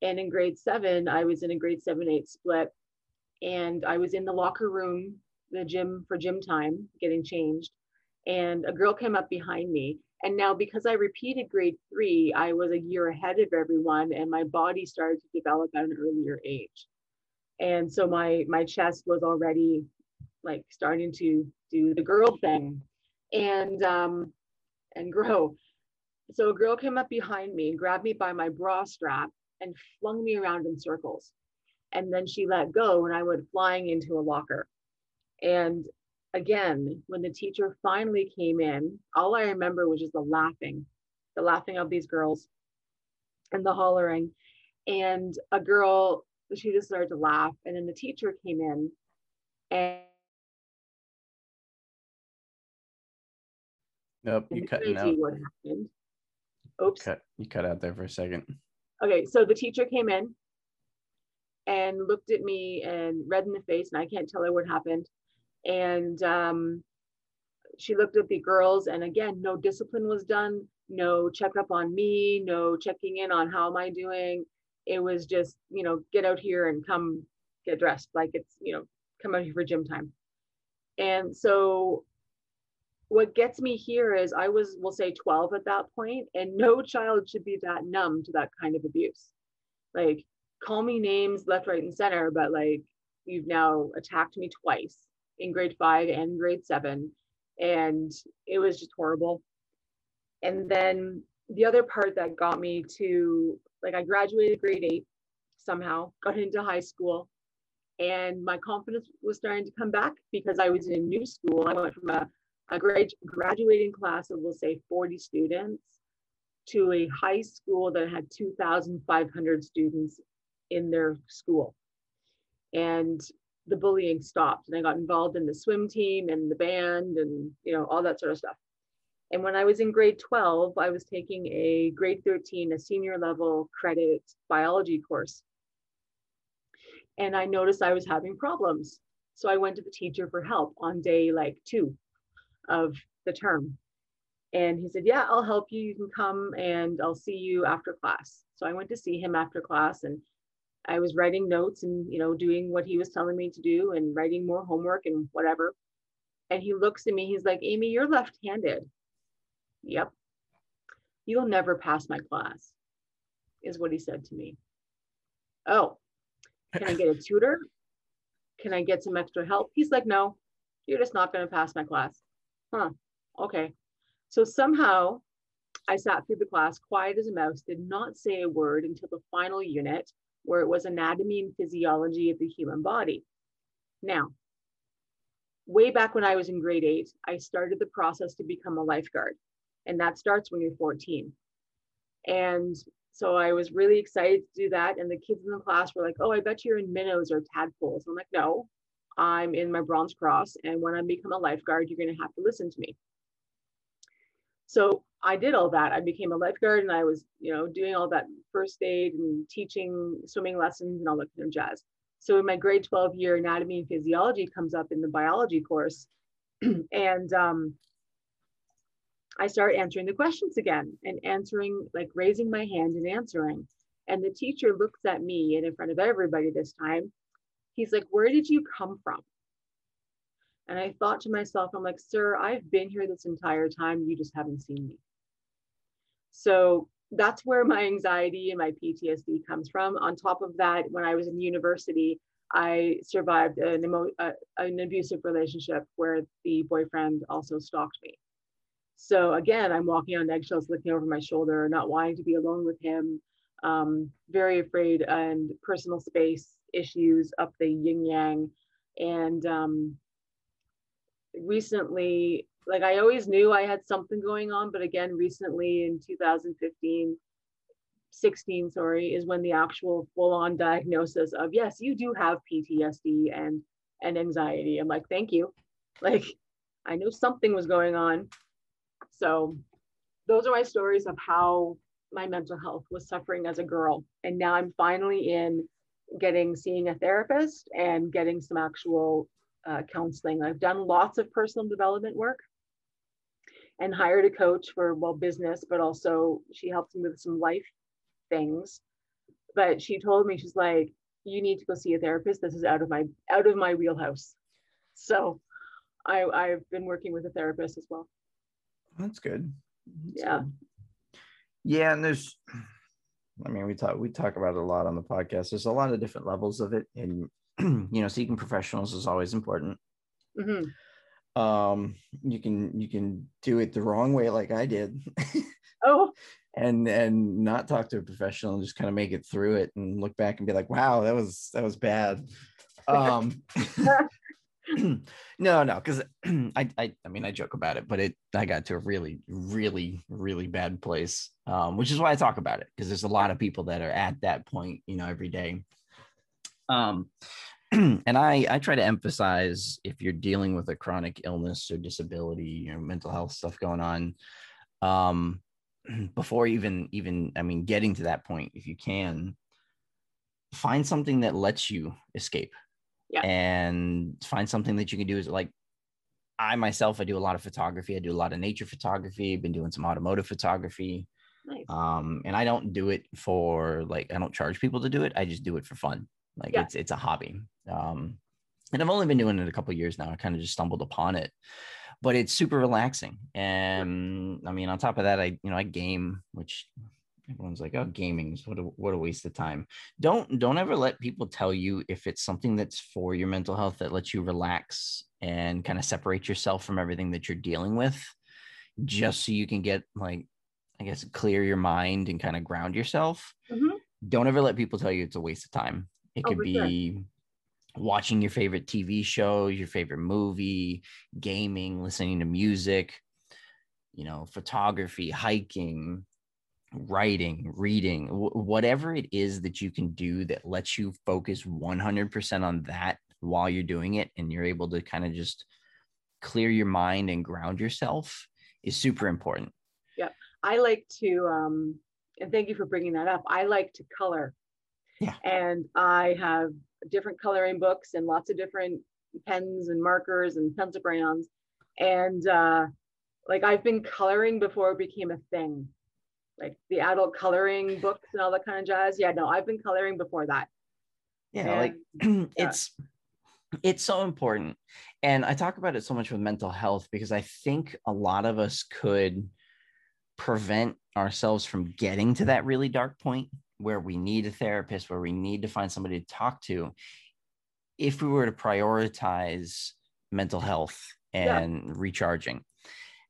And in grade seven, I was in a grade seven, eight split. And I was in the locker room, the gym for gym time, getting changed. And a girl came up behind me. And now, because I repeated grade three, I was a year ahead of everyone, and my body started to develop at an earlier age. And so my my chest was already like starting to do the girl thing and um and grow. So a girl came up behind me grabbed me by my bra strap and flung me around in circles. And then she let go and i went flying into a locker. And again when the teacher finally came in all i remember was just the laughing the laughing of these girls and the hollering. And a girl she just started to laugh. And then the teacher came in and Nope, you cutting out. What happened? Oops. Cut, you cut out there for a second. Okay, so the teacher came in and looked at me and red in the face, and I can't tell her what happened. And um, she looked at the girls, and again, no discipline was done, no checkup on me, no checking in on how am I doing. It was just, you know, get out here and come get dressed, like it's, you know, come out here for gym time. And so what gets me here is I was, we'll say 12 at that point, and no child should be that numb to that kind of abuse. Like, call me names left, right, and center, but like, you've now attacked me twice in grade five and grade seven. And it was just horrible. And then the other part that got me to, like, I graduated grade eight somehow, got into high school, and my confidence was starting to come back because I was in a new school. I went from a a grad, graduating class of, we'll say, 40 students to a high school that had 2,500 students in their school. And the bullying stopped and I got involved in the swim team and the band and you know all that sort of stuff. And when I was in grade 12, I was taking a grade 13, a senior level credit biology course. And I noticed I was having problems. So I went to the teacher for help on day like two of the term. And he said, Yeah, I'll help you. You can come and I'll see you after class. So I went to see him after class and I was writing notes and, you know, doing what he was telling me to do and writing more homework and whatever. And he looks at me, he's like, Aime, you're left handed. Yep. You'll never pass my class, is what he said to me. Oh, can I get a tutor? Can I get some extra help? He's like, No, you're just not going to pass my class huh, okay. So somehow I sat through the class quiet as a mouse, did not say a word until the final unit where it was anatomy and physiology of the human body. Now, way back when I was in grade eight, I started the process to become a lifeguard. And that starts when you're 14. And so I was really excited to do that. And the kids in the class were like, oh, I bet you're in minnows or tadpoles. I'm like, no, I'm in my Bronze Cross, and when I become a lifeguard, you're going to have to listen to me. So I did all that. I became a lifeguard, and I was, you know, doing all that first aid and teaching swimming lessons and all that kind of jazz. So in my grade 12 year, anatomy and physiology comes up in the biology course, and um, I start answering the questions again and answering, like raising my hand and answering. And the teacher looks at me and in front of everybody this time He's like, Where did you come from? And I thought to myself, I'm like, Sir, I've been here this entire time. You just haven't seen me. So that's where my anxiety and my PTSD comes from. On top of that, when I was in university, I survived an, emo- uh, an abusive relationship where the boyfriend also stalked me. So again, I'm walking on eggshells, looking over my shoulder, not wanting to be alone with him, um, very afraid, and personal space issues up the yin yang. And um, recently, like I always knew I had something going on, but again, recently in 2015, 16, sorry, is when the actual full-on diagnosis of yes, you do have PTSD and and anxiety. I'm like, thank you. Like, I knew something was going on. So those are my stories of how my mental health was suffering as a girl. And now I'm finally in getting seeing a therapist and getting some actual uh, counseling. I've done lots of personal development work and hired a coach for well business, but also she helps me with some life things. But she told me she's like, you need to go see a therapist. This is out of my out of my wheelhouse. So I I've been working with a therapist as well. That's good. That's yeah. Good. Yeah, and there's I mean, we talk we talk about it a lot on the podcast. There's a lot of different levels of it, and you know, seeking professionals is always important. Mm-hmm. Um, you can you can do it the wrong way, like I did. oh. and and not talk to a professional and just kind of make it through it and look back and be like, wow, that was that was bad. Um, no, no, because I, I, I mean, I joke about it, but it, I got to a really, really, really bad place, um, which is why I talk about it because there's a lot of people that are at that point, you know, every day. Um, and I, I try to emphasize if you're dealing with a chronic illness or disability or mental health stuff going on, um, before even, even, I mean, getting to that point, if you can, find something that lets you escape yeah. and find something that you can do is like I myself, I do a lot of photography. I do a lot of nature photography. I've been doing some automotive photography. Nice. Um, and I don't do it for like I don't charge people to do it. I just do it for fun. Like yeah. it's it's a hobby. Um, and I've only been doing it a couple years now. I kind of just stumbled upon it, but it's super relaxing. And I mean, on top of that, I you know I game, which everyone's like, oh, gaming is what a, what a waste of time. Don't don't ever let people tell you if it's something that's for your mental health that lets you relax and kind of separate yourself from everything that you're dealing with, just so you can get like, I guess, clear your mind and kind of ground yourself. Mm-hmm. Don't ever let people tell you it's a waste of time. It oh, could be. Sure. Watching your favorite TV show, your favorite movie, gaming, listening to music, you know, photography, hiking, writing, reading, whatever it is that you can do that lets you focus 100% on that while you're doing it and you're able to kind of just clear your mind and ground yourself is super important. Yeah. I like to um and thank you for bringing that up. I like to color. Yeah. And I have different coloring books and lots of different pens and markers and pencil crayons and uh like I've been coloring before it became a thing like the adult coloring books and all that kind of jazz. Yeah, no, I've been coloring before that. Yeah, and, like yeah. it's it's so important. And I talk about it so much with mental health because I think a lot of us could prevent ourselves from getting to that really dark point where we need a therapist, where we need to find somebody to talk to, if we were to prioritize mental health and yeah. recharging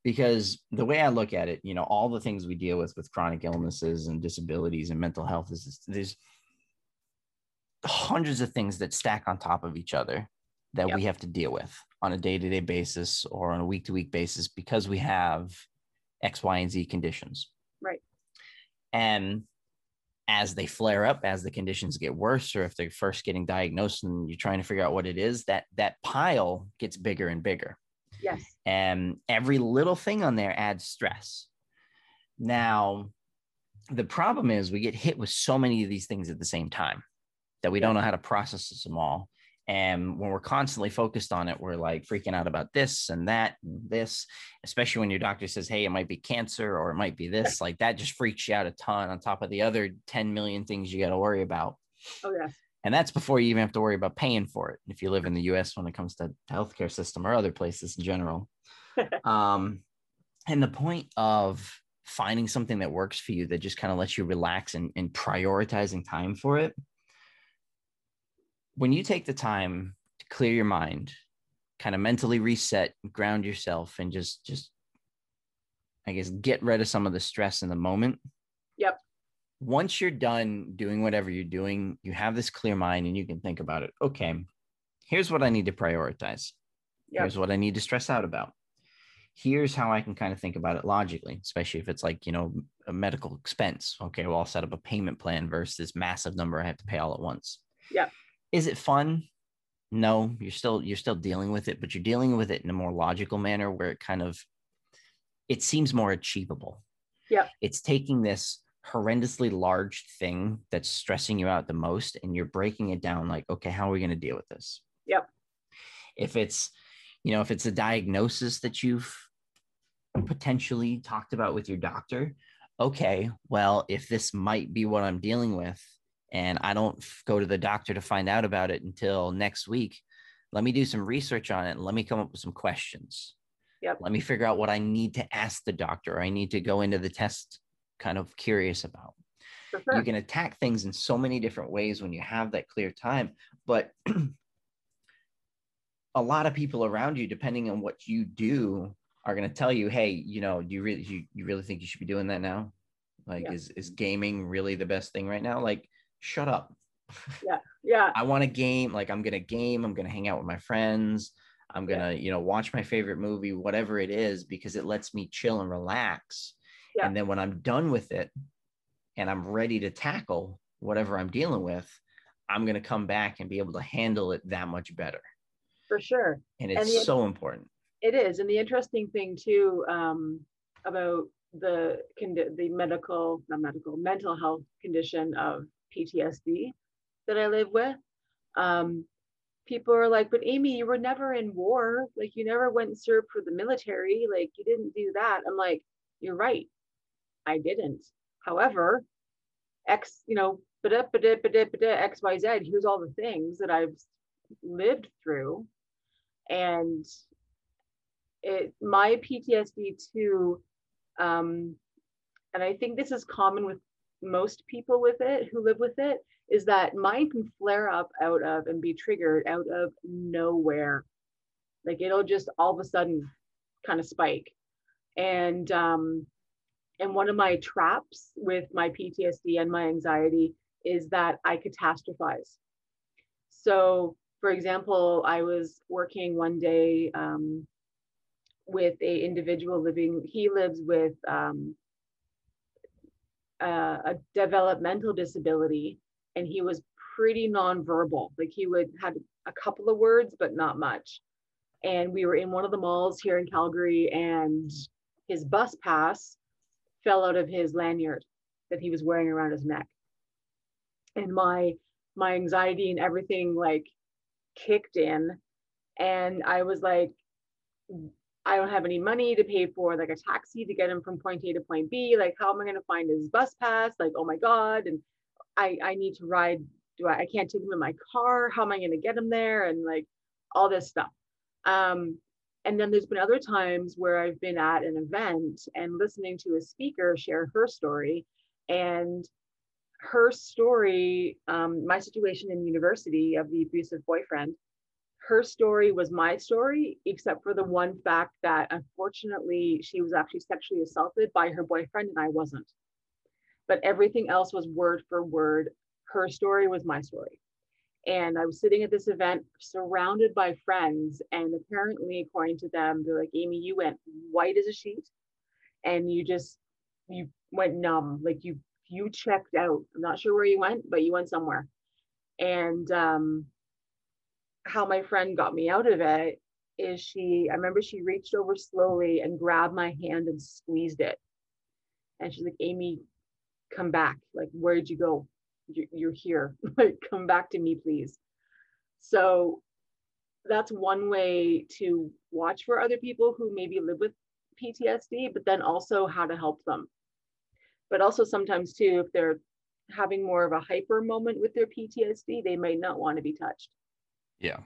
because the way I look at it, you know, all the things we deal with with chronic illnesses and disabilities and mental health is there's hundreds of things that stack on top of each other that yep. we have to deal with on a day-to-day basis or on a week-to-week basis because we have X, Y, and Z conditions. Right. And as they flare up, as the conditions get worse, or if they're first getting diagnosed and you're trying to figure out what it is, that that pile gets bigger and bigger. Yes. And every little thing on there adds stress. Now, the problem is we get hit with so many of these things at the same time that we don't know how to process them all. And when we're constantly focused on it, we're like freaking out about this and that and this, especially when your doctor says, Hey, it might be cancer or it might be this. Like that just freaks you out a ton on top of the other 10 million things you got to worry about. Oh, yeah. And that's before you even have to worry about paying for it if you live in the US when it comes to healthcare system or other places in general. um, and the point of finding something that works for you that just kind of lets you relax and, and prioritizing time for it. When you take the time to clear your mind, kind of mentally reset, ground yourself, and just just I guess get rid of some of the stress in the moment. Once you're done doing whatever you're doing, you have this clear mind and you can think about it. Okay, here's what I need to prioritize. Yep. Here's what I need to stress out about here's how I can kind of think about it logically, especially if it's like, you know, a medical expense. Okay, well, I'll set up a payment plan versus this massive number I have to pay all at once. Yeah. Is it fun? No, you're still you're still dealing with it, but you're dealing with it in a more logical manner where it kind of it seems more achievable. Yeah. It's taking this horrendously large thing that's stressing you out the most and you're breaking it down like, okay, how are we going to deal with this? Yep. If it's you know if it's a diagnosis that you've potentially talked about with your doctor okay well if this might be what i'm dealing with and i don't go to the doctor to find out about it until next week let me do some research on it and let me come up with some questions yep. let me figure out what i need to ask the doctor i need to go into the test kind of curious about sure. you can attack things in so many different ways when you have that clear time but a lot of people around you, depending on what you do, are going to tell you, "Hey, you know, do you really you, you really think you should be doing that now? Like, yeah. is is gaming really the best thing right now? Like, shut up." Yeah, yeah. I want to game. Like, I'm gonna game. I'm gonna hang out with my friends. I'm gonna, yeah. you know, watch my favorite movie, whatever it is, because it lets me chill and relax. Yeah. And then when I'm done with it, and I'm ready to tackle whatever I'm dealing with, I'm gonna come back and be able to handle it that much better for sure. And it's and the, so important. It is. And the interesting thing too um, about the the medical, not medical, mental health condition of PTSD that I live with. Um, people are like, but Aime, you were never in war. Like you never went and served for the military. Like you didn't do that. I'm like, you're right. I didn't. However, X, you know, X, Y, Z, here's all the things that I've lived through and it my PTSD too, um, and I think this is common with most people with it who live with it, is that mine can flare up out of and be triggered out of nowhere. Like it'll just all of a sudden kind of spike. And um, and one of my traps with my PTSD and my anxiety is that I catastrophize. So for example, I was working one day um, with a individual living. He lives with um, uh, a developmental disability, and he was pretty nonverbal. Like he would had a couple of words, but not much. And we were in one of the malls here in Calgary, and his bus pass fell out of his lanyard that he was wearing around his neck. And my my anxiety and everything like kicked in and I was like, I don't have any money to pay for like a taxi to get him from point A to point B. Like, how am I going to find his bus pass? Like, oh my God. And I, I need to ride. Do I, I can't take him in my car. How am I going to get him there? And like all this stuff. Um, and then there's been other times where I've been at an event and listening to a speaker share her story. And her story, um, my situation in university of the abusive boyfriend, her story was my story, except for the one fact that unfortunately she was actually sexually assaulted by her boyfriend and I wasn't. But everything else was word for word. Her story was my story. And I was sitting at this event surrounded by friends. And apparently, according to them, they're like, Aime, you went white as a sheet and you just, you went numb. Like you you checked out. I'm not sure where you went, but you went somewhere. And um, how my friend got me out of it is she, I remember she reached over slowly and grabbed my hand and squeezed it. And she's like, Aime, come back. Like, where did you go? You're here. like, come back to me, please. So that's one way to watch for other people who maybe live with PTSD, but then also how to help them but also sometimes too if they're having more of a hyper moment with their ptsd they might not want to be touched yeah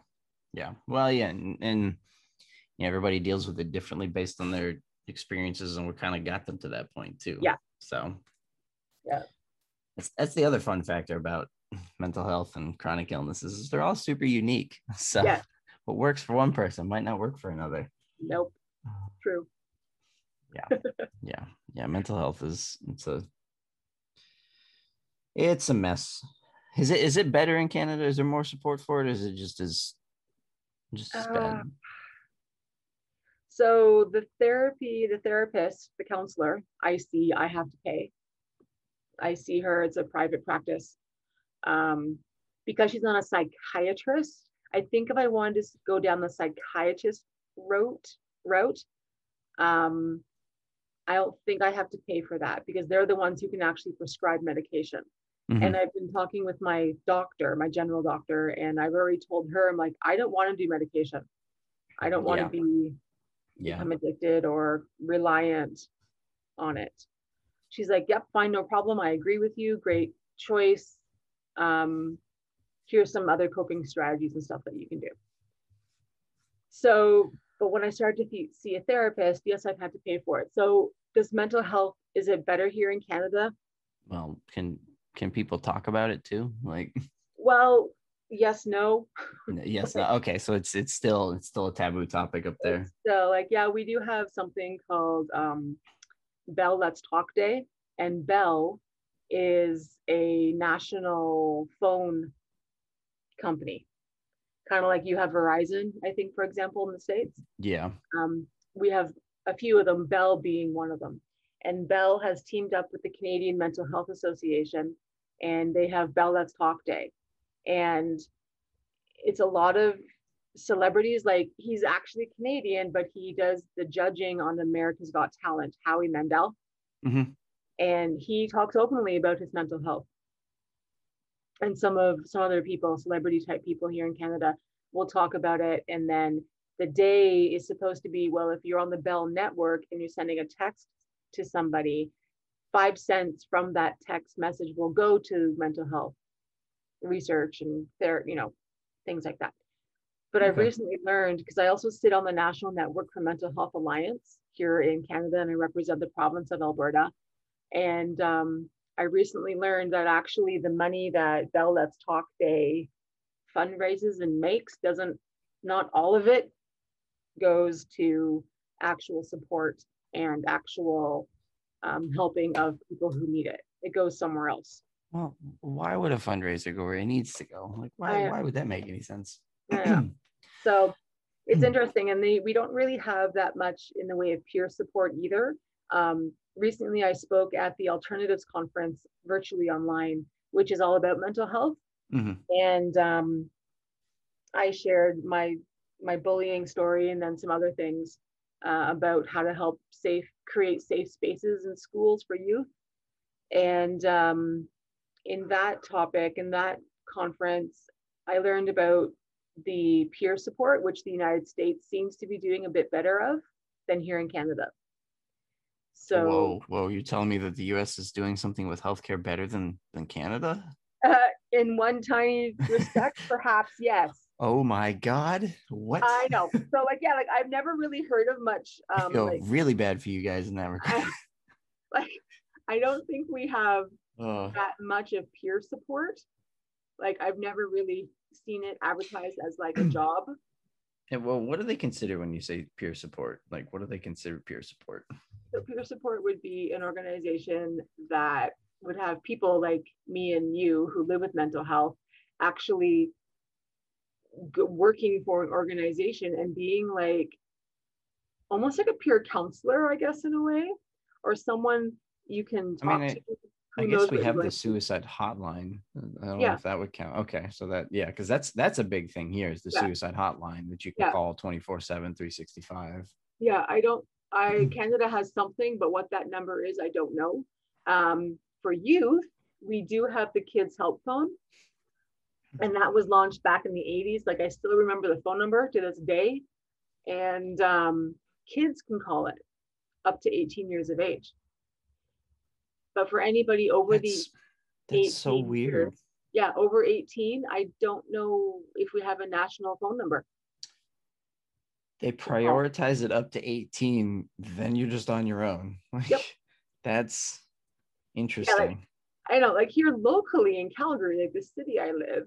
yeah well yeah and, and you know, everybody deals with it differently based on their experiences and we kind of got them to that point too. Yeah. So yeah. That's that's the other fun factor about mental health and chronic illnesses is they're all super unique. So yeah. what works for one person might not work for another. Nope. True. Yeah. yeah. Yeah. Mental health is it's a it's a mess. Is it is it better in Canada? Is there more support for it? Is it just as just as uh, bad? So the therapy, the therapist, the counselor I see, I have to pay. I see her, it's a private practice. Um, because she's not a psychiatrist, I think if I wanted to go down the psychiatrist route, route, um, I don't think I have to pay for that because they're the ones who can actually prescribe medication. Mm-hmm. And I've been talking with my doctor, my general doctor, and I've already told her, I'm like, I don't want to do medication. I don't want yeah. to be yeah. become addicted or reliant on it. She's like, Yep, fine, no problem. I agree with you. Great choice. Um, here's some other coping strategies and stuff that you can do. So, but when I started to see a therapist, yes, I've had to pay for it. So, does mental health is it better here in Canada? Well, can can people talk about it too? Like, well, yes, no. yes, no. Okay, so it's it's still it's still a taboo topic up there. So, like, yeah, we do have something called um, Bell Let's Talk Day, and Bell is a national phone company, kind of like you have Verizon, I think, for example, in the states. Yeah. Um, we have a few of them, Bell being one of them. And Bell has teamed up with the Canadian Mental Health Association, and they have Bell Let's Talk Day. And it's a lot of celebrities, like he's actually Canadian, but he does the judging on America's Got Talent, Howie Mandel. Mm-hmm. And he talks openly about his mental health. And some of some other people, celebrity type people here in Canada, will talk about it. And then the day is supposed to be well, if you're on the Bell network and you're sending a text to somebody, five cents from that text message will go to mental health research and there, you know, things like that. But okay. I've recently learned because I also sit on the National Network for Mental Health Alliance here in Canada and I represent the province of Alberta. And um, I recently learned that actually the money that Bell Let's Talk Day fundraises and makes doesn't, not all of it goes to actual support and actual um, helping of people who need it. It goes somewhere else. Well, why would a fundraiser go where it needs to go? Like, why, I, why would that make any sense? so it's interesting. And they, we don't really have that much in the way of peer support either. Um, recently, I spoke at the Alternatives Conference virtually online, which is all about mental health. Mm-hmm. And um, I shared my my bullying story and then some other things uh, about how to help safe create safe spaces in schools for youth. And um, in that topic, in that conference, I learned about the peer support, which the United States seems to be doing a bit better of than here in Canada. So, whoa, whoa, you're telling me that the U.S. is doing something with healthcare better than than Canada? Uh, in one tiny respect, perhaps yes. Oh my God! What? I know. So like, yeah, like I've never really heard of much. Um, I feel like, really bad for you guys in that regard. I, like, I don't think we have uh, that much of peer support. Like, I've never really seen it advertised as like a job. And well, what do they consider when you say peer support? Like, what do they consider peer support? So, peer support would be an organization that would have people like me and you who live with mental health actually working for an organization and being like almost like a peer counselor, I guess, in a way, or someone you can talk I mean, to. I guess we have the suicide hotline. I don't yeah. know if that would count. Okay. So that, yeah, because that's that's a big thing here is the yeah. suicide hotline that you can yeah. call 24 7, 365. Yeah. I don't, I, Canada has something, but what that number is, I don't know. Um, for youth, we do have the kids help phone and that was launched back in the 80s like i still remember the phone number to this day and um, kids can call it up to 18 years of age but for anybody over that's, the that's so weird yeah over 18 i don't know if we have a national phone number they prioritize it up to 18, then you're just on your own. Like, Yep. That's interesting. I know, like here locally in Calgary, like the city I live,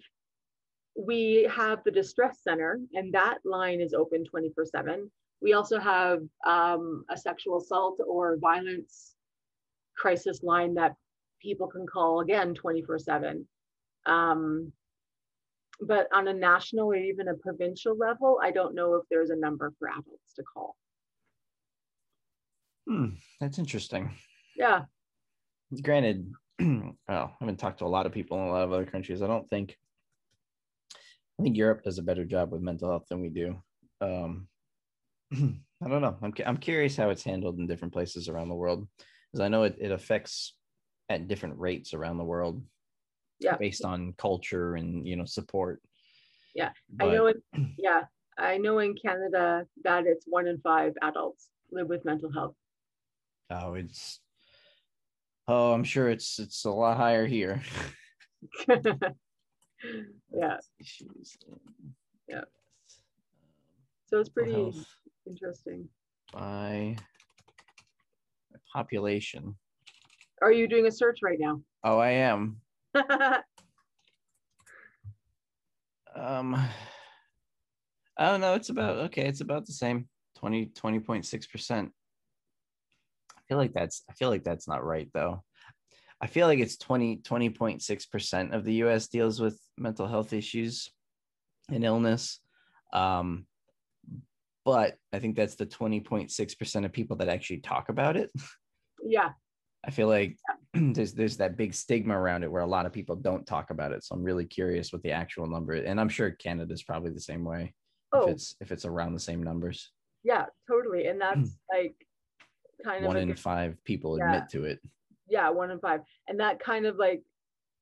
we have the distress center, and that line is open 24 7. We also have um, a sexual assault or violence crisis line that people can call again 24 7. Um, but on a national or even a provincial level, I don't know if there's a number for adults to call. Hmm, that's interesting. Yeah. Granted, well, I haven't talked to a lot of people in a lot of other countries. I don't think I think Europe does a better job with mental health than we do. Um, I don't know. I'm, I'm curious how it's handled in different places around the world, because I know it, it affects at different rates around the world. Yeah. Based on culture and you know support. Yeah, But, I know it. Yeah, I know in Canada that it's one in five adults live with mental health. Oh, it's. Oh, I'm sure it's it's a lot higher here. yeah, Yeah. so it's pretty health interesting. by population. Are you doing a search right now? Oh, I am. Um, I don't know. It's about okay. It's about the same 20, 20.6 percent. I feel like that's. I feel like that's not right though. I feel like it's 20, 20.6 percent of the U.S. deals with mental health issues and illness. Um, but I think that's the 20.6 percent of people that actually talk about it. yeah, I feel like there's there's that big stigma around it where a lot of people don't talk about it. So I'm really curious what the actual number is. And I'm sure Canada's probably the same way oh if it's if it's around the same numbers. yeah, totally. And that's like kind of One in five people Yeah. admit to it. yeah, one in five. And that kind of like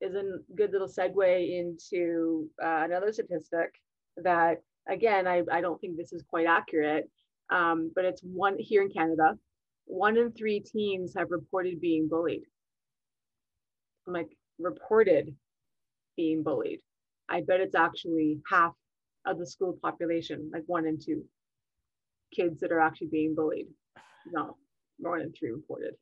is a good little segue into uh, another statistic that, again, I, I don't think this is quite accurate, um, but it's one here in Canada, one in three teens have reported being bullied. I'm like, reported being bullied. I bet it's actually half of the school population, like one in two kids that are actually being bullied. No, one in three reported.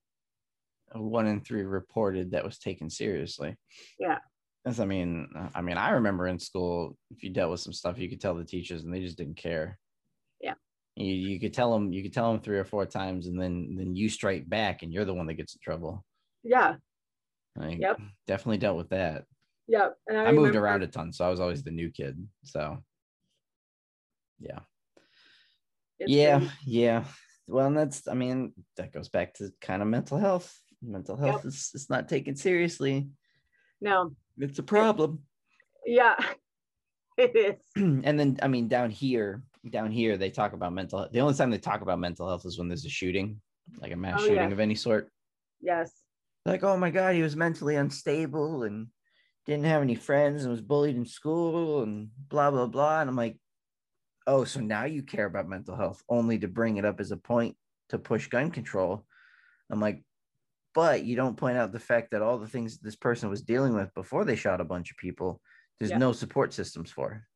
One in three reported that was taken seriously. Yeah. That's I mean, uh, I mean, I remember in school, if you dealt with some stuff, you could tell the teachers and they just didn't care. Yeah. You, you could tell them, you could tell them three or four times, and then then you strike back, and you're the one that gets in trouble. Yeah, Like, Yep. definitely dealt with that. yeah. And I, I, moved remember- around a ton, so I was always the new kid. So, yeah, it's yeah, been- yeah. Well, and that's, I mean, that goes back to kind of mental health. Mental health is is not taken seriously. No, It's a problem. yeah, it is. and then, I mean, down here, down here, they talk about mental. health. The only time they talk about mental health is when there's a shooting, like a mass Oh, shooting yeah. of any sort. Yes. like, oh my god, he was mentally unstable and didn't have any friends and was bullied in school and blah blah blah. And I'm like, oh, so now you care about mental health only to bring it up as a point to push gun control. I'm like, but you don't point out the fact that all the things this person was dealing with before they shot a bunch of people, there's Yeah. no support systems for.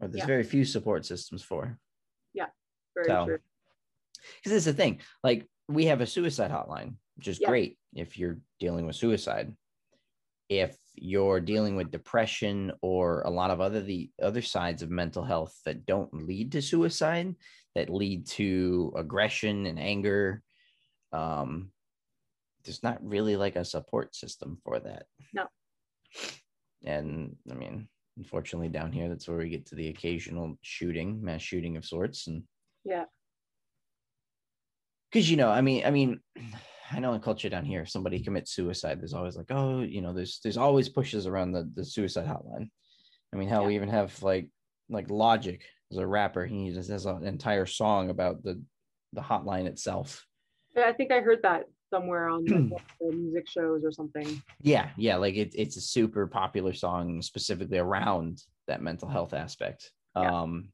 Or there's Yeah. very few support systems for. Yeah, very So, true. Because this is the thing. Like we have a suicide hotline, which is Yeah. great if you're dealing with suicide. If you're dealing with depression or a lot of other the other sides of mental health that don't lead to suicide, that lead to aggression and anger, um, there's not really like a support system for that. No. And I mean, unfortunately, down here, that's where we get to the occasional shooting, mass shooting of sorts, and Yeah. because you know i mean i mean i know in culture down here if somebody commits suicide there's always like oh you know there's there's always pushes around the, the suicide hotline i mean how we even have like like logic as a rapper he just has an entire song about the the hotline itself Yeah, I think I heard that somewhere on like, the music shows or something. yeah yeah like it, it's a super popular song specifically around that mental health aspect Yeah. um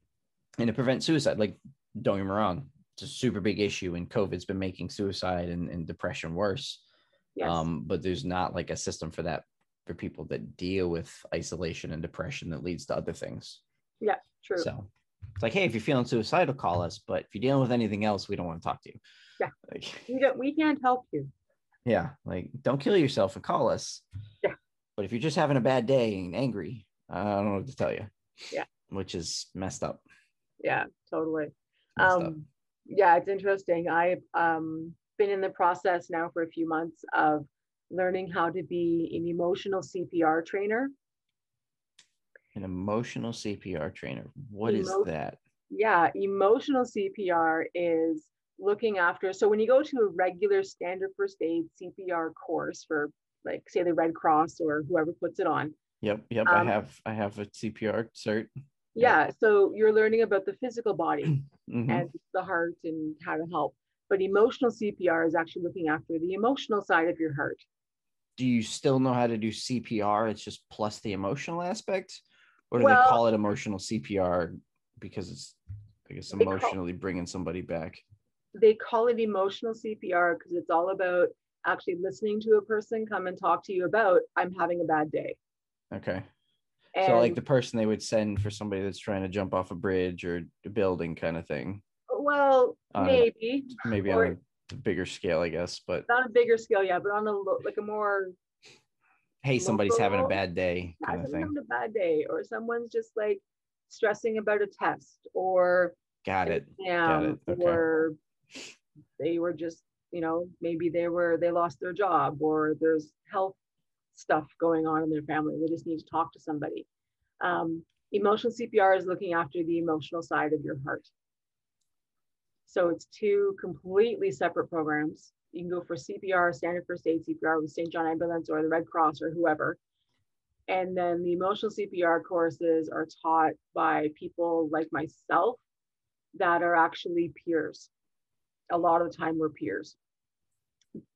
and to prevent suicide like don't get me wrong it's a super big issue and covid's been making suicide and, and depression worse Yes. um but there's not like a system for that for people that deal with isolation and depression that leads to other things Yeah, True. so It's like, hey, if you're feeling suicidal, call us. But if you're dealing with anything else, we don't want to talk to you. Yeah. Like, we don't we can't help you. Yeah. Like don't kill yourself and call us. Yeah. But if you're just having a bad day and angry, I don't know what to tell you. Yeah. Which is messed up. Yeah, totally. Um up. yeah, it's interesting. I've um been in the process now for a few months of learning how to be an emotional CPR trainer. An emotional CPR trainer. What Emo- is that? Yeah, emotional CPR is looking after. So when you go to a regular standard first aid CPR course for like say the Red Cross or whoever puts it on. Yep, yep. Um, I have I have a CPR cert. Yeah, so you're learning about the physical body mm-hmm. and the heart and how to help. But emotional CPR is actually looking after the emotional side of your heart do you still know how to do CPR? It's just plus the emotional aspect, or do well, they call it emotional CPR because it's, I guess, emotionally call, bringing somebody back? They call it emotional CPR because it's all about actually listening to a person come and talk to you about, I'm having a bad day. Okay. And, so, like the person they would send for somebody that's trying to jump off a bridge or a building kind of thing. Well, maybe. maybe or, on a bigger scale, I guess, but not a bigger scale, yeah, but on a like a more hey, somebody's having a bad day kind of thing. Having a bad day, or someone's just like stressing about a test, or got it, got it, okay. or they were just, you know, maybe they were they lost their job, or there's health stuff going on in their family. They just need to talk to somebody. Um, emotional CPR is looking after the emotional side of your heart. So it's two completely separate programs. You can go for CPR, standard first aid CPR with St. John Ambulance or the Red Cross or whoever. And then the emotional CPR courses are taught by people like myself that are actually peers. A lot of the time, we're peers.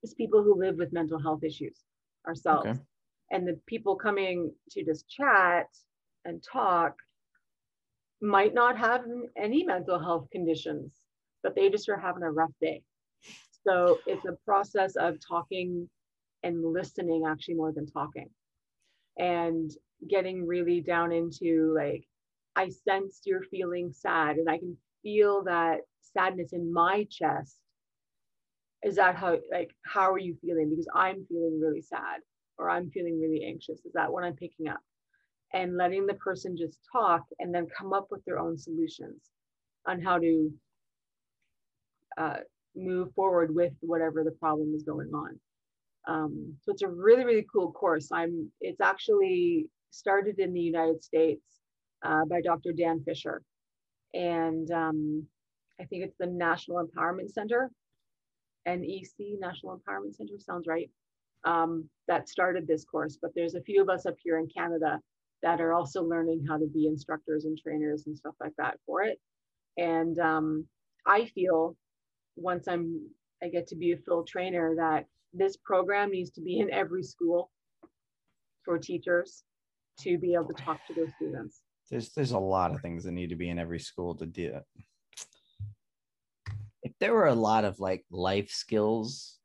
It's people who live with mental health issues ourselves. Okay. And the people coming to just chat and talk might not have any mental health conditions but they just are having a rough day. So it's a process of talking and listening actually more than talking and getting really down into like, I sense you're feeling sad and I can feel that sadness in my chest. Is that how, like, how are you feeling? Because I'm feeling really sad or I'm feeling really anxious. Is that what I'm picking up? And letting the person just talk and then come up with their own solutions on how to uh, move forward with whatever the problem is going on. Um, so it's a really, really cool course. I'm, it's actually started in the United States uh, by Dr. Dan Fisher. And um, I think it's the National Empowerment Center, NEC, National Empowerment Center, sounds right, um, that started this course. But there's a few of us up here in Canada that are also learning how to be instructors and trainers and stuff like that for it. And um, I feel once I'm I get to be a full trainer that this program needs to be in every school for teachers to be able to talk to those students. There's there's a lot of things that need to be in every school to do it. There were a lot of like life skills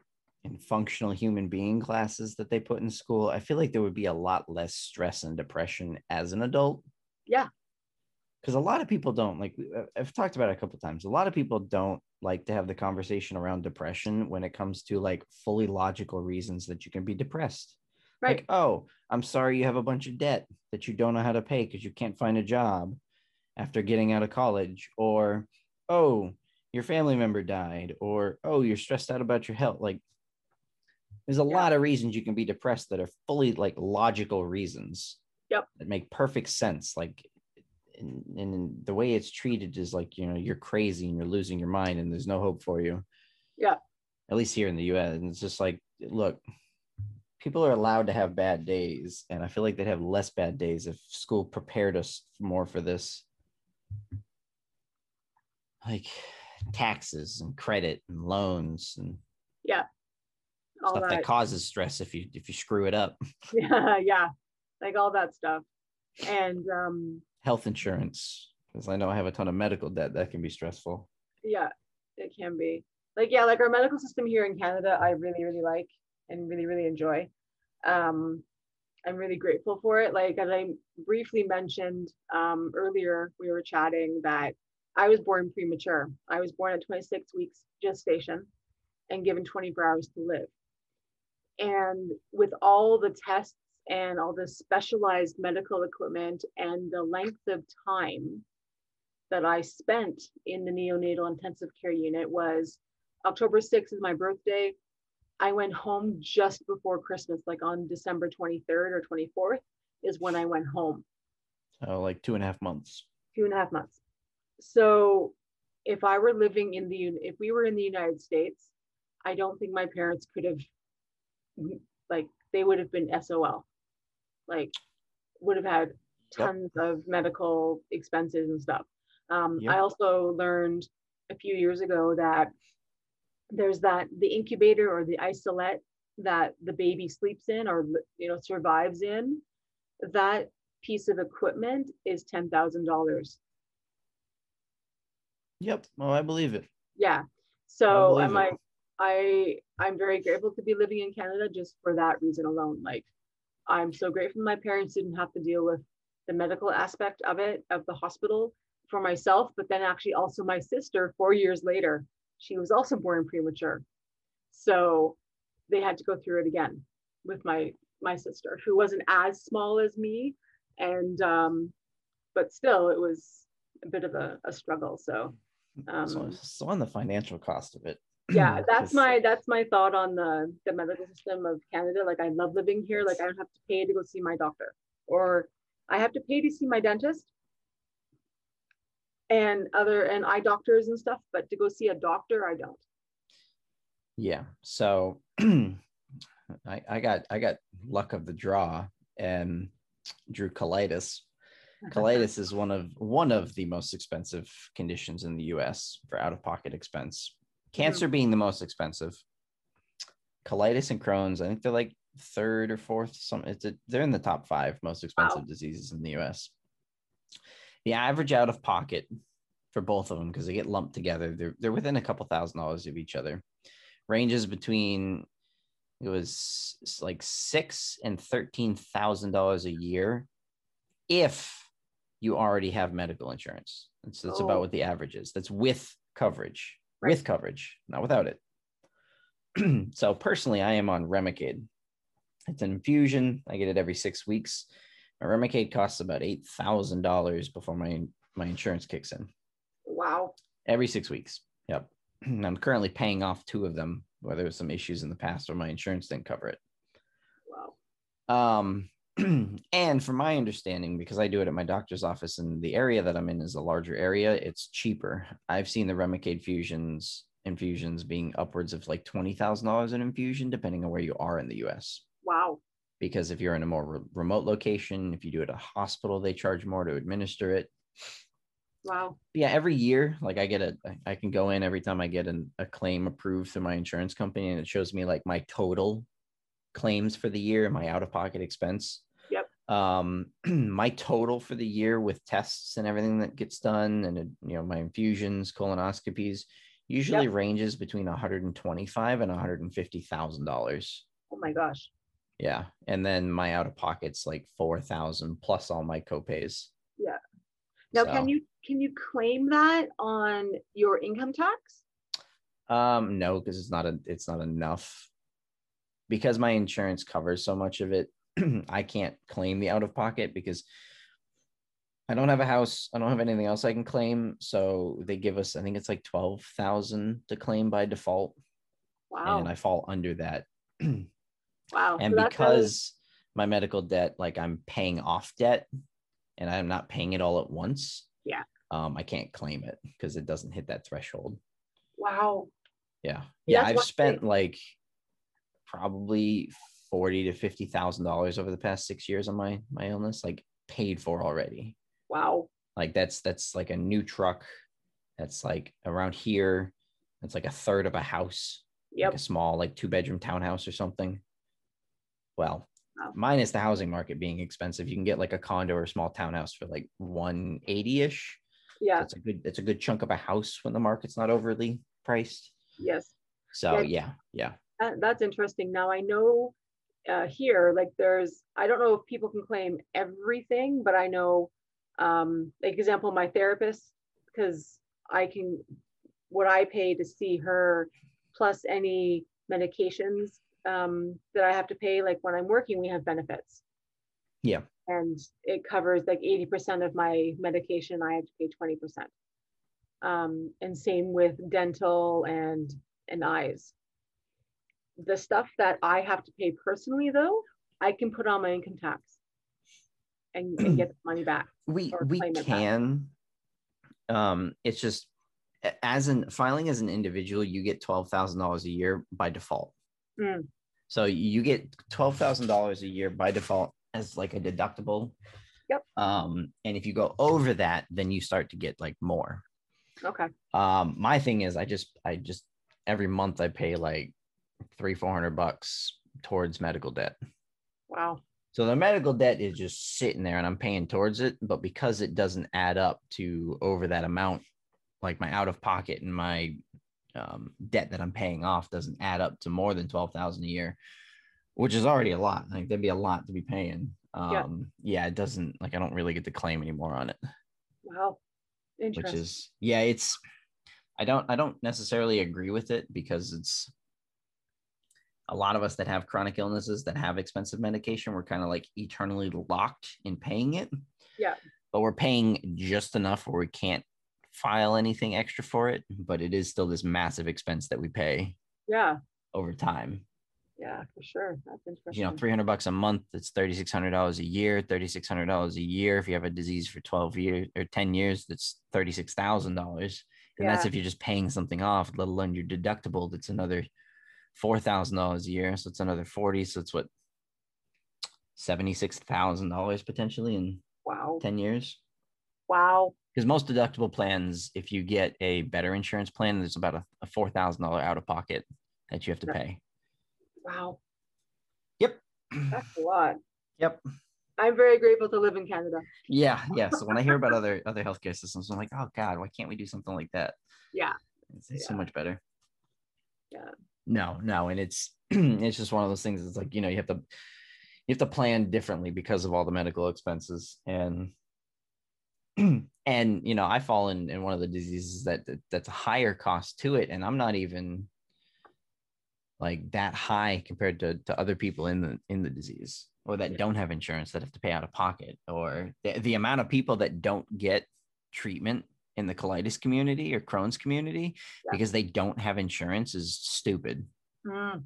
and functional human being classes that they put in school, I feel like there would be a lot less stress and depression as an adult. Yeah. Because a lot of people don't like uh, I've talked about it a couple times. A lot of people don't like to have the conversation around depression when it comes to like fully logical reasons that you can be depressed. Right. Like, oh, I'm sorry you have a bunch of debt that you don't know how to pay because you can't find a job after getting out of college. Or, oh, your family member died. Or, oh, you're stressed out about your health. Like, there's a yeah. lot of reasons you can be depressed that are fully like logical reasons. Yep. That make perfect sense. Like and, and the way it's treated is like you know you're crazy and you're losing your mind and there's no hope for you yeah at least here in the us and it's just like look people are allowed to have bad days and i feel like they'd have less bad days if school prepared us more for this like taxes and credit and loans and yeah all stuff that. that causes stress if you if you screw it up yeah yeah like all that stuff and um health insurance because I know I have a ton of medical debt that can be stressful. Yeah, it can be. Like yeah, like our medical system here in Canada, I really really like and really really enjoy. Um, I'm really grateful for it. Like as I briefly mentioned um, earlier, we were chatting that I was born premature. I was born at 26 weeks gestation and given 24 hours to live. And with all the tests and all the specialized medical equipment and the length of time that I spent in the neonatal intensive care unit was October 6th is my birthday. I went home just before Christmas, like on December 23rd or 24th is when I went home. Oh, like two and a half months. Two and a half months. So if I were living in the, if we were in the United States, I don't think my parents could have, like, they would have been SOL, like, would have had tons yep. of medical expenses and stuff. Um, yep. I also learned a few years ago that there's that the incubator or the isolette that the baby sleeps in or you know survives in that piece of equipment is $10,000. Yep. Well, I believe it. Yeah. So I'm like, I I'm very grateful to be living in Canada just for that reason alone. Like, I'm so grateful my parents didn't have to deal with the medical aspect of it, of the hospital for myself, but then actually also my sister four years later, she was also born premature. So they had to go through it again with my my sister, who wasn't as small as me, and um, but still, it was a bit of a, a struggle. So, um, so, so on the financial cost of it. Yeah, that's my that's my thought on the the medical system of Canada. Like, I love living here. Like, I don't have to pay to go see my doctor, or I have to pay to see my dentist and other and eye doctors and stuff, but to go see a doctor, I don't. Yeah. So I, I got I got luck of the draw and drew colitis. Colitis is one of one of the most expensive conditions in the U.S. for out-of-pocket expense. Cancer being the most expensive. Colitis and Crohn's, I think they're like third or fourth. Some it's a, they're in the top five most expensive wow. diseases in the U.S. The average out-of-pocket for both of them because they get lumped together. They're they're within a couple thousand dollars of each other. Ranges between it was like six and thirteen thousand dollars a year if you already have medical insurance. That's that's oh. about what the average is. That's with coverage, right. with coverage, not without it. so personally, I am on Remicade. It's an infusion. I get it every six weeks. My Remicade costs about eight thousand dollars before my my insurance kicks in. Wow. Every six weeks. Yep. And I'm currently paying off two of them where there was some issues in the past or my insurance didn't cover it. Wow. Um, and from my understanding, because I do it at my doctor's office and the area that I'm in is a larger area, it's cheaper. I've seen the Remicade fusions infusions being upwards of like twenty thousand dollars an infusion, depending on where you are in the U.S. Wow. Because if you're in a more re- remote location, if you do it at a hospital, they charge more to administer it. Wow. Yeah, every year, like I get a, I can go in every time I get an, a claim approved through my insurance company, and it shows me like my total claims for the year and my out of pocket expense. Yep. Um, my total for the year with tests and everything that gets done, and you know my infusions, colonoscopies, usually yep. ranges between 125 and 150 thousand dollars. Oh my gosh. Yeah, and then my out of pockets like four thousand plus all my copays. Yeah. Now, so. can you can you claim that on your income tax? Um, no, because it's not a it's not enough. Because my insurance covers so much of it, I can't claim the out of pocket because I don't have a house. I don't have anything else I can claim. So they give us, I think it's like twelve thousand to claim by default. Wow. And I fall under that. wow. And so because my medical debt, like I'm paying off debt and I'm not paying it all at once. Yeah um, I can't claim it because it doesn't hit that threshold. Wow. Yeah. Yeah. I've spent thing. like probably forty to fifty thousand dollars over the past six years on my my illness, like paid for already. Wow. Like that's that's like a new truck. That's like around here. It's like a third of a house. Yep. Like a small, like two bedroom townhouse or something. Well, wow. minus the housing market being expensive, you can get like a condo or a small townhouse for like 180 ish yeah it's a good it's a good chunk of a house when the market's not overly priced yes so yeah yeah, That, that's interesting now i know uh, here like there's i don't know if people can claim everything but i know um like example my therapist because I can, what I pay to see her, plus any medications um, that I have to pay. Like when I'm working, we have benefits. Yeah. And it covers like 80% of my medication. I have to pay 20%. Um, and same with dental and and eyes. The stuff that I have to pay personally, though, I can put on my income tax and, and get the money back. We we can. Um, it's just as an filing as an individual, you get twelve thousand dollars a year by default. Mm. So you get twelve thousand dollars a year by default as like a deductible. Yep. Um, and if you go over that, then you start to get like more. Okay. Um, my thing is, I just, I just every month I pay like three, four hundred bucks towards medical debt. Wow. So the medical debt is just sitting there, and I'm paying towards it, but because it doesn't add up to over that amount, like my out of pocket and my um, debt that I'm paying off doesn't add up to more than twelve thousand a year, which is already a lot. Like that'd be a lot to be paying. Um, yeah. yeah, it doesn't like I don't really get to claim anymore on it. Wow which is yeah it's i don't i don't necessarily agree with it because it's a lot of us that have chronic illnesses that have expensive medication we're kind of like eternally locked in paying it yeah but we're paying just enough where we can't file anything extra for it but it is still this massive expense that we pay yeah over time yeah, for sure. That's interesting. You know, 300 bucks a month, it's $3,600 a year, $3,600 a year. If you have a disease for 12 years or 10 years, that's $36,000. And yeah. that's if you're just paying something off, let alone your deductible. That's another $4,000 a year. So it's another 40. So it's what, $76,000 potentially in wow 10 years. Wow. Because most deductible plans, if you get a better insurance plan, there's about a, a $4,000 out of pocket that you have to pay. Wow. Yep. That's a lot. Yep. I'm very grateful to live in Canada. Yeah, yeah. So when I hear about other other healthcare systems, I'm like, oh God, why can't we do something like that? Yeah. It's, it's yeah. so much better. Yeah. No, no, and it's it's just one of those things. It's like you know you have to you have to plan differently because of all the medical expenses and and you know I fall in in one of the diseases that, that that's a higher cost to it, and I'm not even like that high compared to, to other people in the in the disease or that don't have insurance that have to pay out of pocket or the, the amount of people that don't get treatment in the colitis community or Crohn's community yeah. because they don't have insurance is stupid. Mm.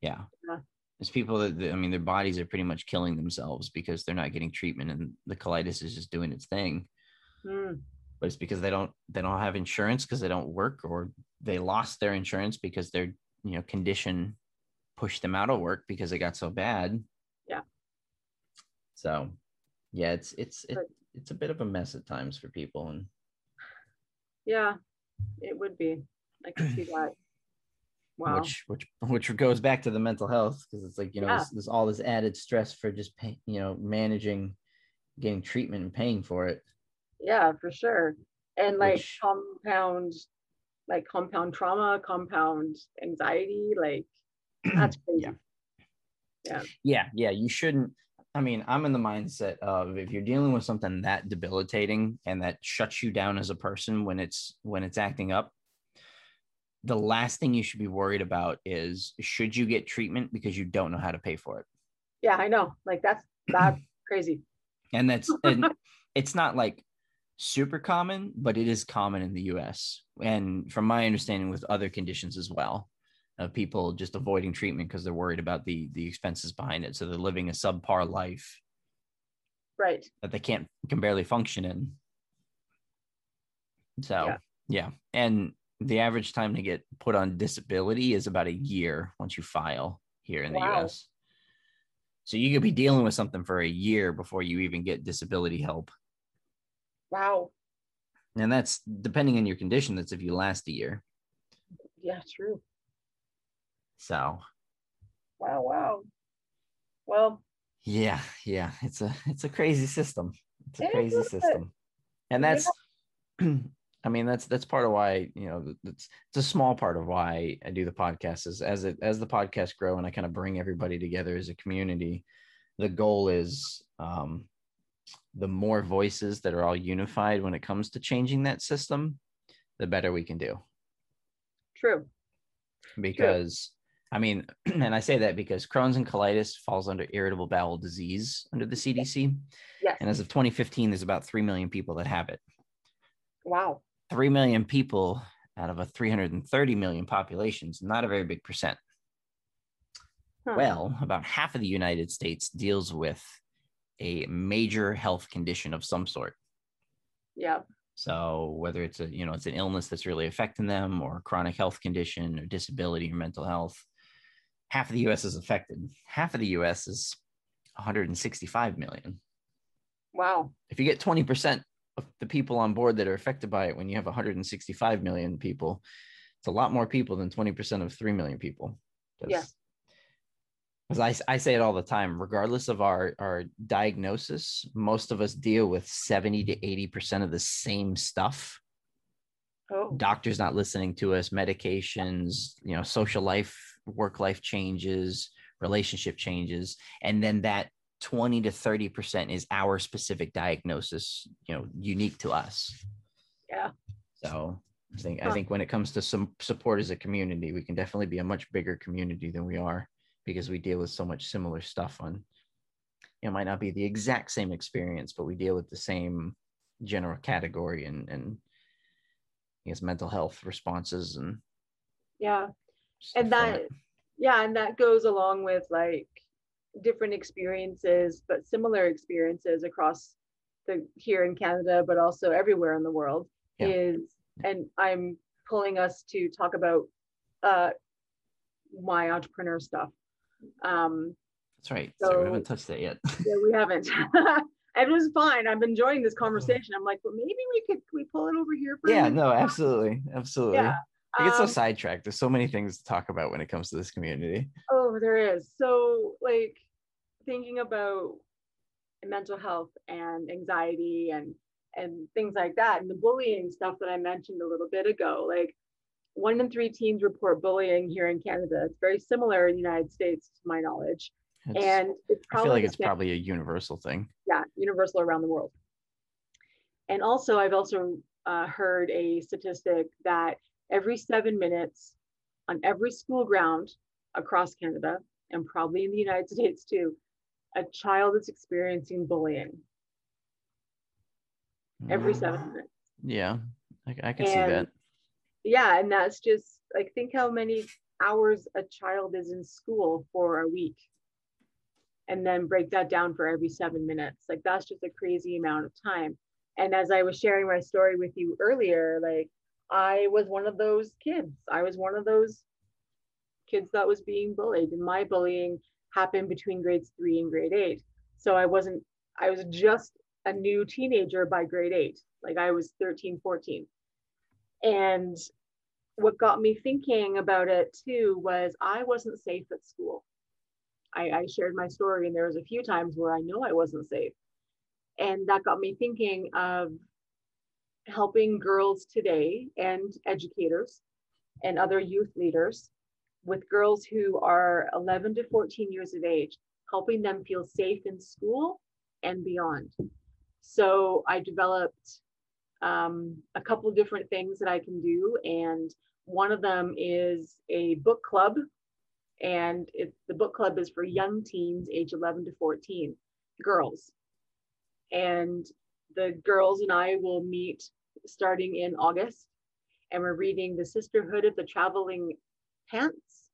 Yeah. yeah. There's people that, I mean, their bodies are pretty much killing themselves because they're not getting treatment and the colitis is just doing its thing. Mm. But it's because they don't, they don't have insurance because they don't work or they lost their insurance because they're you know condition pushed them out of work because it got so bad yeah so yeah it's it's it, it's a bit of a mess at times for people and yeah it would be i can see that wow which which which goes back to the mental health because it's like you know yeah. there's, there's all this added stress for just pay, you know managing getting treatment and paying for it yeah for sure and like which, compound like compound trauma, compound anxiety. Like that's crazy. yeah. Yeah. Yeah. Yeah. You shouldn't. I mean, I'm in the mindset of if you're dealing with something that debilitating and that shuts you down as a person when it's when it's acting up, the last thing you should be worried about is should you get treatment because you don't know how to pay for it. Yeah, I know. Like that's that's crazy. And that's and it's not like super common, but it is common in the US. And from my understanding, with other conditions as well, of people just avoiding treatment because they're worried about the the expenses behind it. So they're living a subpar life. Right. That they can't can barely function in. So yeah. yeah. And the average time to get put on disability is about a year once you file here in the. US. So you could be dealing with something for a year before you even get disability help. Wow. And that's depending on your condition, that's if you last a year. Yeah, true. So wow, wow. Well, yeah, yeah. It's a it's a crazy system. It's a crazy system. And that's yeah. I mean that's that's part of why you know it's it's a small part of why I do the podcast is as it as the podcast grow and I kind of bring everybody together as a community. The goal is um, the more voices that are all unified when it comes to changing that system, the better we can do. True. Because. I mean, and I say that because Crohn's and colitis falls under irritable bowel disease under the CDC. Yes. And as of 2015, there's about 3 million people that have it. Wow. 3 million people out of a 330 million population is not a very big percent. Huh. Well, about half of the United States deals with a major health condition of some sort. Yeah. So whether it's a you know it's an illness that's really affecting them or a chronic health condition or disability or mental health, half of the US is affected. Half of the US is 165 million. Wow. If you get 20% of the people on board that are affected by it when you have 165 million people, it's a lot more people than 20% of 3 million people. Yeah because I, I say it all the time regardless of our our diagnosis most of us deal with 70 to 80 percent of the same stuff oh. doctors not listening to us medications you know social life work life changes relationship changes and then that 20 to 30 percent is our specific diagnosis you know unique to us. Yeah. So i think huh. i think when it comes to some support as a community we can definitely be a much bigger community than we are because we deal with so much similar stuff on it might not be the exact same experience but we deal with the same general category and and I guess mental health responses and yeah and that yeah and that goes along with like different experiences but similar experiences across the here in Canada but also everywhere in the world yeah. is and I'm pulling us to talk about uh my entrepreneur stuff um, That's right. So, so we haven't touched that yet. yeah, we haven't. it was fine. I'm enjoying this conversation. I'm like, well, maybe we could we pull it over here for Yeah, no, absolutely. Absolutely. Yeah. I get so um, sidetracked. There's so many things to talk about when it comes to this community. Oh, there is. So like thinking about mental health and anxiety and and things like that and the bullying stuff that I mentioned a little bit ago. Like one in three teens report bullying here in Canada. It's very similar in the United States, to my knowledge. It's, and it's I feel like it's probably a universal thing. Yeah, universal around the world. And also, I've also uh, heard a statistic that every seven minutes on every school ground across Canada, and probably in the United States too, a child is experiencing bullying. Every mm. seven minutes. Yeah, I, I can and, see that yeah and that's just like think how many hours a child is in school for a week and then break that down for every seven minutes like that's just a crazy amount of time and as i was sharing my story with you earlier like i was one of those kids i was one of those kids that was being bullied and my bullying happened between grades three and grade eight so i wasn't i was just a new teenager by grade eight like i was 13 14 and what got me thinking about it too was I wasn't safe at school. I, I, shared my story, and there was a few times where I know I wasn't safe. And that got me thinking of helping girls today and educators and other youth leaders with girls who are 11 to 14 years of age, helping them feel safe in school and beyond. So I developed um, a couple different things that I can do. And one of them is a book club. And it, the book club is for young teens, age 11 to 14, girls. And the girls and I will meet starting in August. And we're reading The Sisterhood of the Traveling Pants.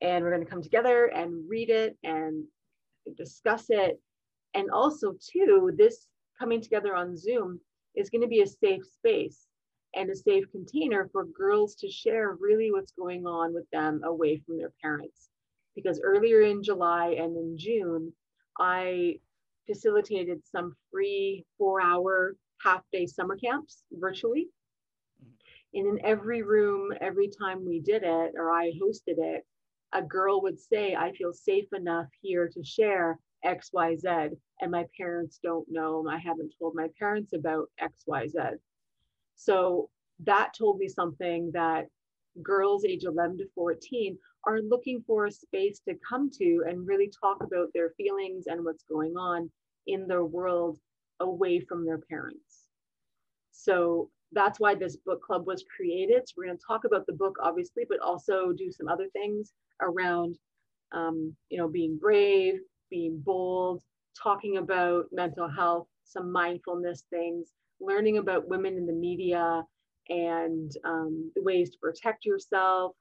And we're going to come together and read it and discuss it. And also, too, this coming together on Zoom is going to be a safe space and a safe container for girls to share really what's going on with them away from their parents. Because earlier in July and in June, I facilitated some free four hour half day summer camps virtually. Mm-hmm. And in every room, every time we did it or I hosted it, a girl would say, I feel safe enough here to share XYZ and my parents don't know. I haven't told my parents about XYZ. So that told me something that girls age 11 to 14 are looking for a space to come to and really talk about their feelings and what's going on in their world away from their parents. So that's why this book club was created. So we're going to talk about the book, obviously, but also do some other things around, um, you know, being brave, being bold, talking about mental health, some mindfulness things, learning about women in the media and um, the ways to protect yourself,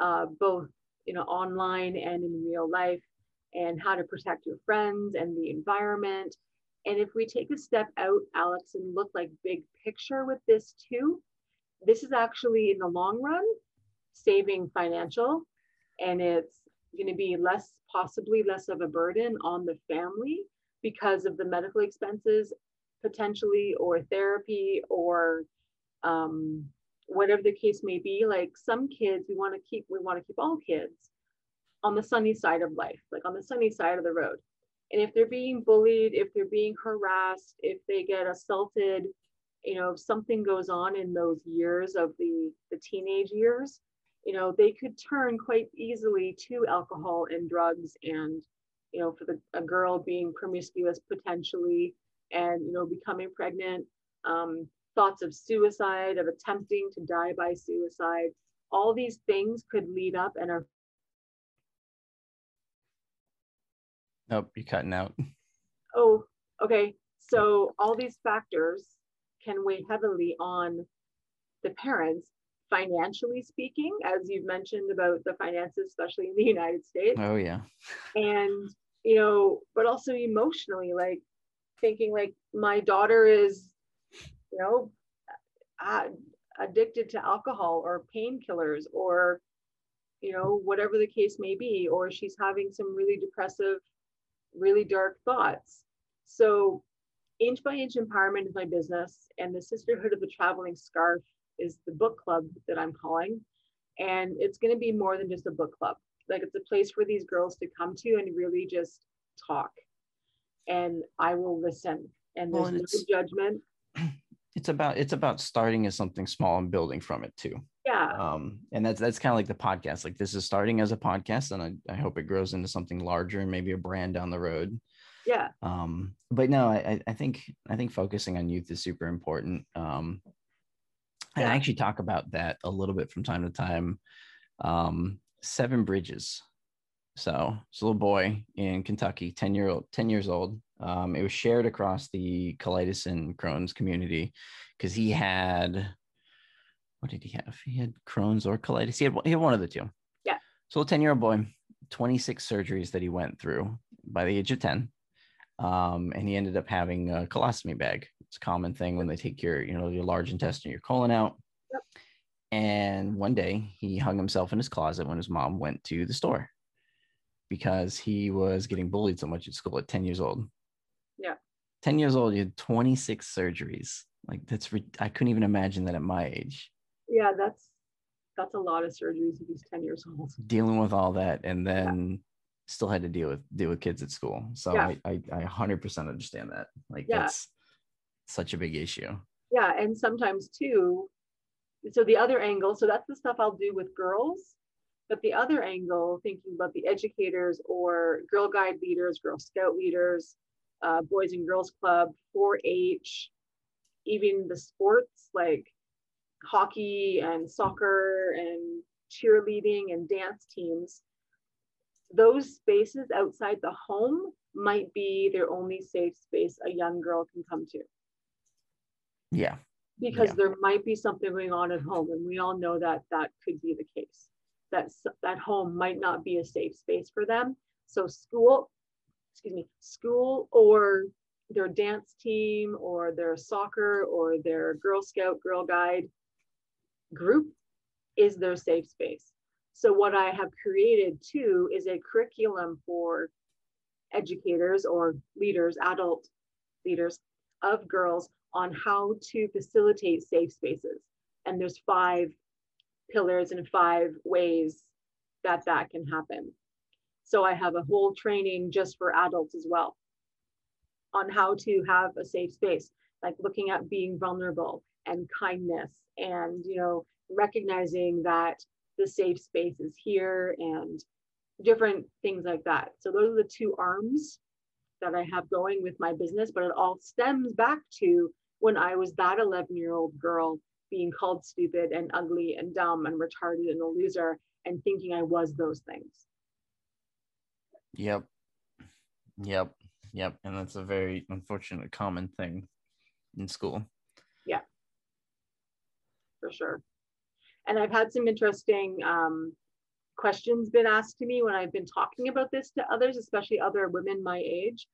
uh, both you know online and in real life, and how to protect your friends and the environment. And if we take a step out, Alex, and look like big picture with this too, this is actually in the long run saving financial, and it's going to be less possibly less of a burden on the family because of the medical expenses potentially or therapy or um, whatever the case may be. Like some kids we want to keep we want to keep all kids on the sunny side of life like on the sunny side of the road and if they're being bullied if they're being harassed if they get assaulted you know if something goes on in those years of the the teenage years you know they could turn quite easily to alcohol and drugs and you know for the a girl being promiscuous potentially and you know becoming pregnant um, thoughts of suicide of attempting to die by suicide. All these things could lead up and are nope you're cutting out. Oh okay. So all these factors can weigh heavily on the parents financially speaking as you've mentioned about the finances especially in the united states. Oh yeah. And you know but also emotionally like thinking like my daughter is you know uh, addicted to alcohol or painkillers or you know whatever the case may be or she's having some really depressive really dark thoughts so inch by inch empowerment is my business and the sisterhood of the traveling scarf is the book club that i'm calling and it's going to be more than just a book club like it's a place for these girls to come to and really just talk and I will listen. And there's well, no judgment. It's about it's about starting as something small and building from it too. Yeah. Um, and that's that's kind of like the podcast. Like this is starting as a podcast, and I, I hope it grows into something larger and maybe a brand down the road. Yeah. Um, but no, I I think I think focusing on youth is super important. Um, yeah. I actually talk about that a little bit from time to time. Um, Seven Bridges so it's a little boy in Kentucky, 10 year old, 10 years old. Um, it was shared across the colitis and Crohn's community because he had, what did he have? He had Crohn's or colitis. He had, he had one of the two. Yeah. So a 10 year old boy, 26 surgeries that he went through by the age of 10. Um, and he ended up having a colostomy bag. It's a common thing when they take your, you know, your large intestine, your colon out. Yep. And one day he hung himself in his closet when his mom went to the store because he was getting bullied so much at school at 10 years old. Yeah. 10 years old, you had 26 surgeries. Like that's, I couldn't even imagine that at my age. Yeah, that's, that's a lot of surgeries if he's 10 years old. Dealing with all that and then yeah. still had to deal with, deal with kids at school. So yeah. I, I, I 100% understand that. Like yeah. that's such a big issue. Yeah. And sometimes too, so the other angle, so that's the stuff I'll do with girls but the other angle, thinking about the educators or Girl Guide leaders, Girl Scout leaders, uh, Boys and Girls Club, 4 H, even the sports like hockey and soccer and cheerleading and dance teams, those spaces outside the home might be their only safe space a young girl can come to. Yeah. Because yeah. there might be something going on at home, and we all know that that could be the case that that home might not be a safe space for them. So school, excuse me, school or their dance team or their soccer or their Girl Scout, Girl Guide group is their safe space. So what I have created too is a curriculum for educators or leaders, adult leaders of girls on how to facilitate safe spaces. And there's five pillars and five ways that that can happen. So I have a whole training just for adults as well on how to have a safe space, like looking at being vulnerable and kindness and, you know, recognizing that the safe space is here and different things like that. So those are the two arms that I have going with my business, but it all stems back to when I was that 11 year old girl being called stupid and ugly and dumb and retarded and a loser and thinking I was those things. Yep. Yep. Yep. And that's a very unfortunate common thing in school. Yeah. For sure. And I've had some interesting um, questions been asked to me when I've been talking about this to others, especially other women my age.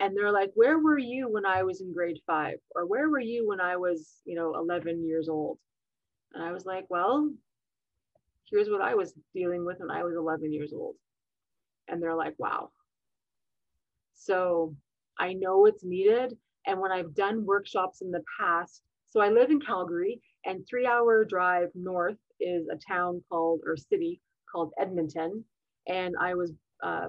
And they're like, where were you when I was in grade five? Or where were you when I was, you know, 11 years old? And I was like, well, here's what I was dealing with when I was 11 years old. And they're like, wow. So I know it's needed. And when I've done workshops in the past, so I live in Calgary and three hour drive north is a town called, or city called Edmonton. And I was uh,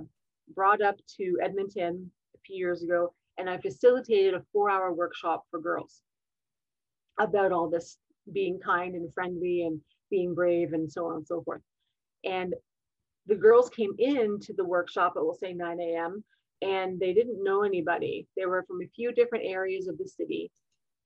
brought up to Edmonton a few years ago and I facilitated a four hour workshop for girls about all this being kind and friendly and being brave and so on and so forth. And the girls came in to the workshop at we'll say 9 a.m. and they didn't know anybody. They were from a few different areas of the city.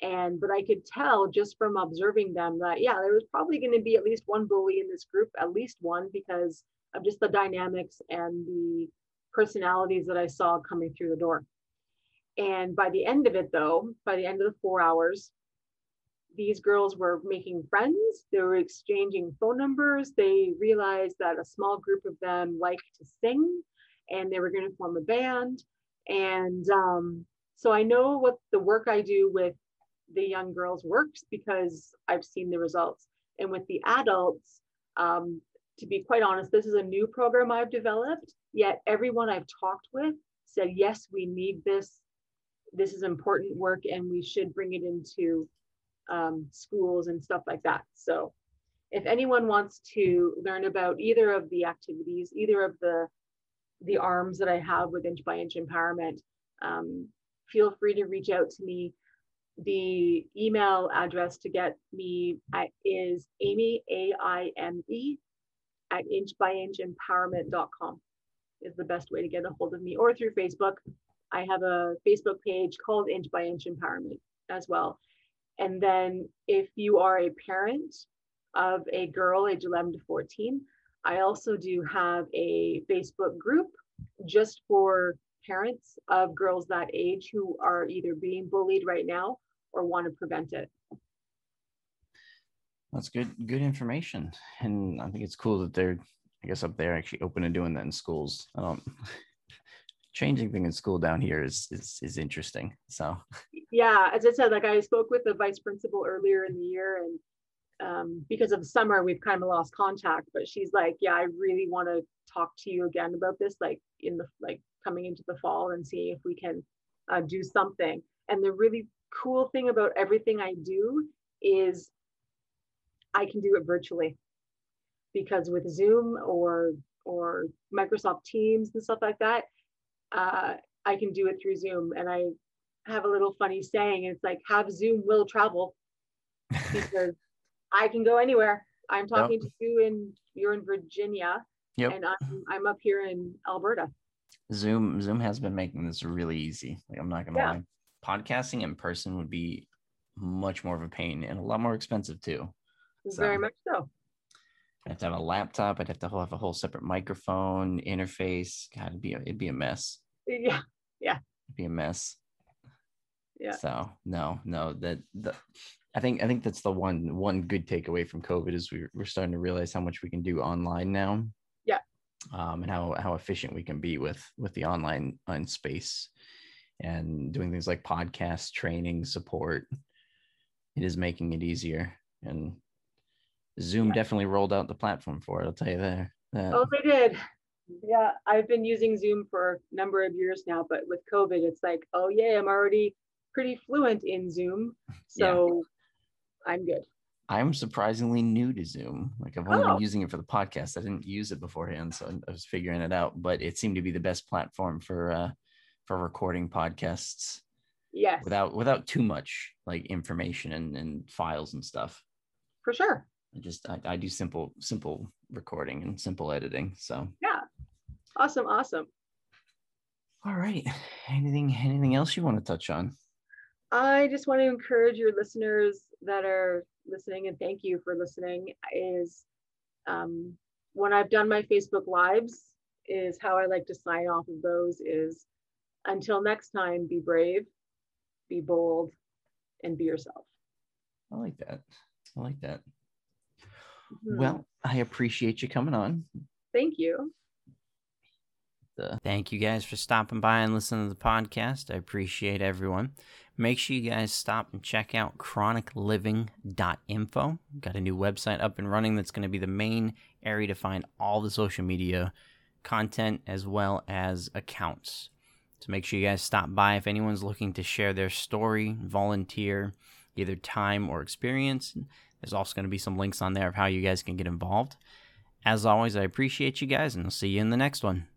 And but I could tell just from observing them that yeah, there was probably going to be at least one bully in this group, at least one, because of just the dynamics and the personalities that I saw coming through the door. And by the end of it, though, by the end of the four hours, these girls were making friends, they were exchanging phone numbers, they realized that a small group of them liked to sing and they were going to form a band. And um, so I know what the work I do with the young girls works because I've seen the results. And with the adults, um, to be quite honest, this is a new program I've developed, yet everyone I've talked with said, yes, we need this. This is important work and we should bring it into um, schools and stuff like that. So if anyone wants to learn about either of the activities, either of the, the arms that I have with Inch by Inch Empowerment, um, feel free to reach out to me. The email address to get me is Aime, A-I-M-E, at inchbyinchempowerment.com is the best way to get a hold of me or through Facebook. I have a Facebook page called Inch by Inch Empowerment as well. And then if you are a parent of a girl age 11 to 14, I also do have a Facebook group just for parents of girls that age who are either being bullied right now or want to prevent it. That's good, good information. And I think it's cool that they're, I guess, up there actually open to doing that in schools. I don't, changing thing in school down here is, is, is interesting. So yeah, as I said, like I spoke with the vice principal earlier in the year and um, because of summer, we've kind of lost contact, but she's like, yeah, I really want to talk to you again about this, like in the, like coming into the fall and seeing if we can uh, do something. And the really cool thing about everything I do is I can do it virtually because with Zoom or, or Microsoft Teams and stuff like that, uh, I can do it through Zoom. And I have a little funny saying. It's like have Zoom will travel because I can go anywhere. I'm talking yep. to you in you're in Virginia, yep. and I'm I'm up here in Alberta. Zoom Zoom has been making this really easy. Like I'm not gonna yeah. lie, podcasting in person would be much more of a pain and a lot more expensive too. So, Very much so. I have to have a laptop. I'd have to have a whole separate microphone interface. God, it'd be a, it'd be a mess. Yeah, yeah. It'd be a mess yeah so no no that the i think i think that's the one one good takeaway from covid is we're, we're starting to realize how much we can do online now yeah um and how how efficient we can be with with the online on space and doing things like podcast training support it is making it easier and zoom yeah. definitely rolled out the platform for it i'll tell you there that. oh they did yeah i've been using zoom for a number of years now but with covid it's like oh yeah i'm already pretty fluent in Zoom. So yeah. I'm good. I'm surprisingly new to Zoom. Like I've only oh. been using it for the podcast. I didn't use it beforehand, so I was figuring it out. But it seemed to be the best platform for uh, for recording podcasts. Yes. Without without too much like information and, and files and stuff. For sure. I just I, I do simple simple recording and simple editing. So yeah, awesome, awesome. All right. Anything anything else you want to touch on? I just want to encourage your listeners that are listening and thank you for listening is um, when I've done my Facebook lives is how I like to sign off of those is until next time be brave be bold and be yourself. I like that. I like that. Mm-hmm. Well, I appreciate you coming on. Thank you. Thank you guys for stopping by and listening to the podcast. I appreciate everyone. Make sure you guys stop and check out chronicliving.info. Got a new website up and running that's going to be the main area to find all the social media content as well as accounts. So make sure you guys stop by if anyone's looking to share their story, volunteer, either time or experience. There's also going to be some links on there of how you guys can get involved. As always, I appreciate you guys and I'll see you in the next one.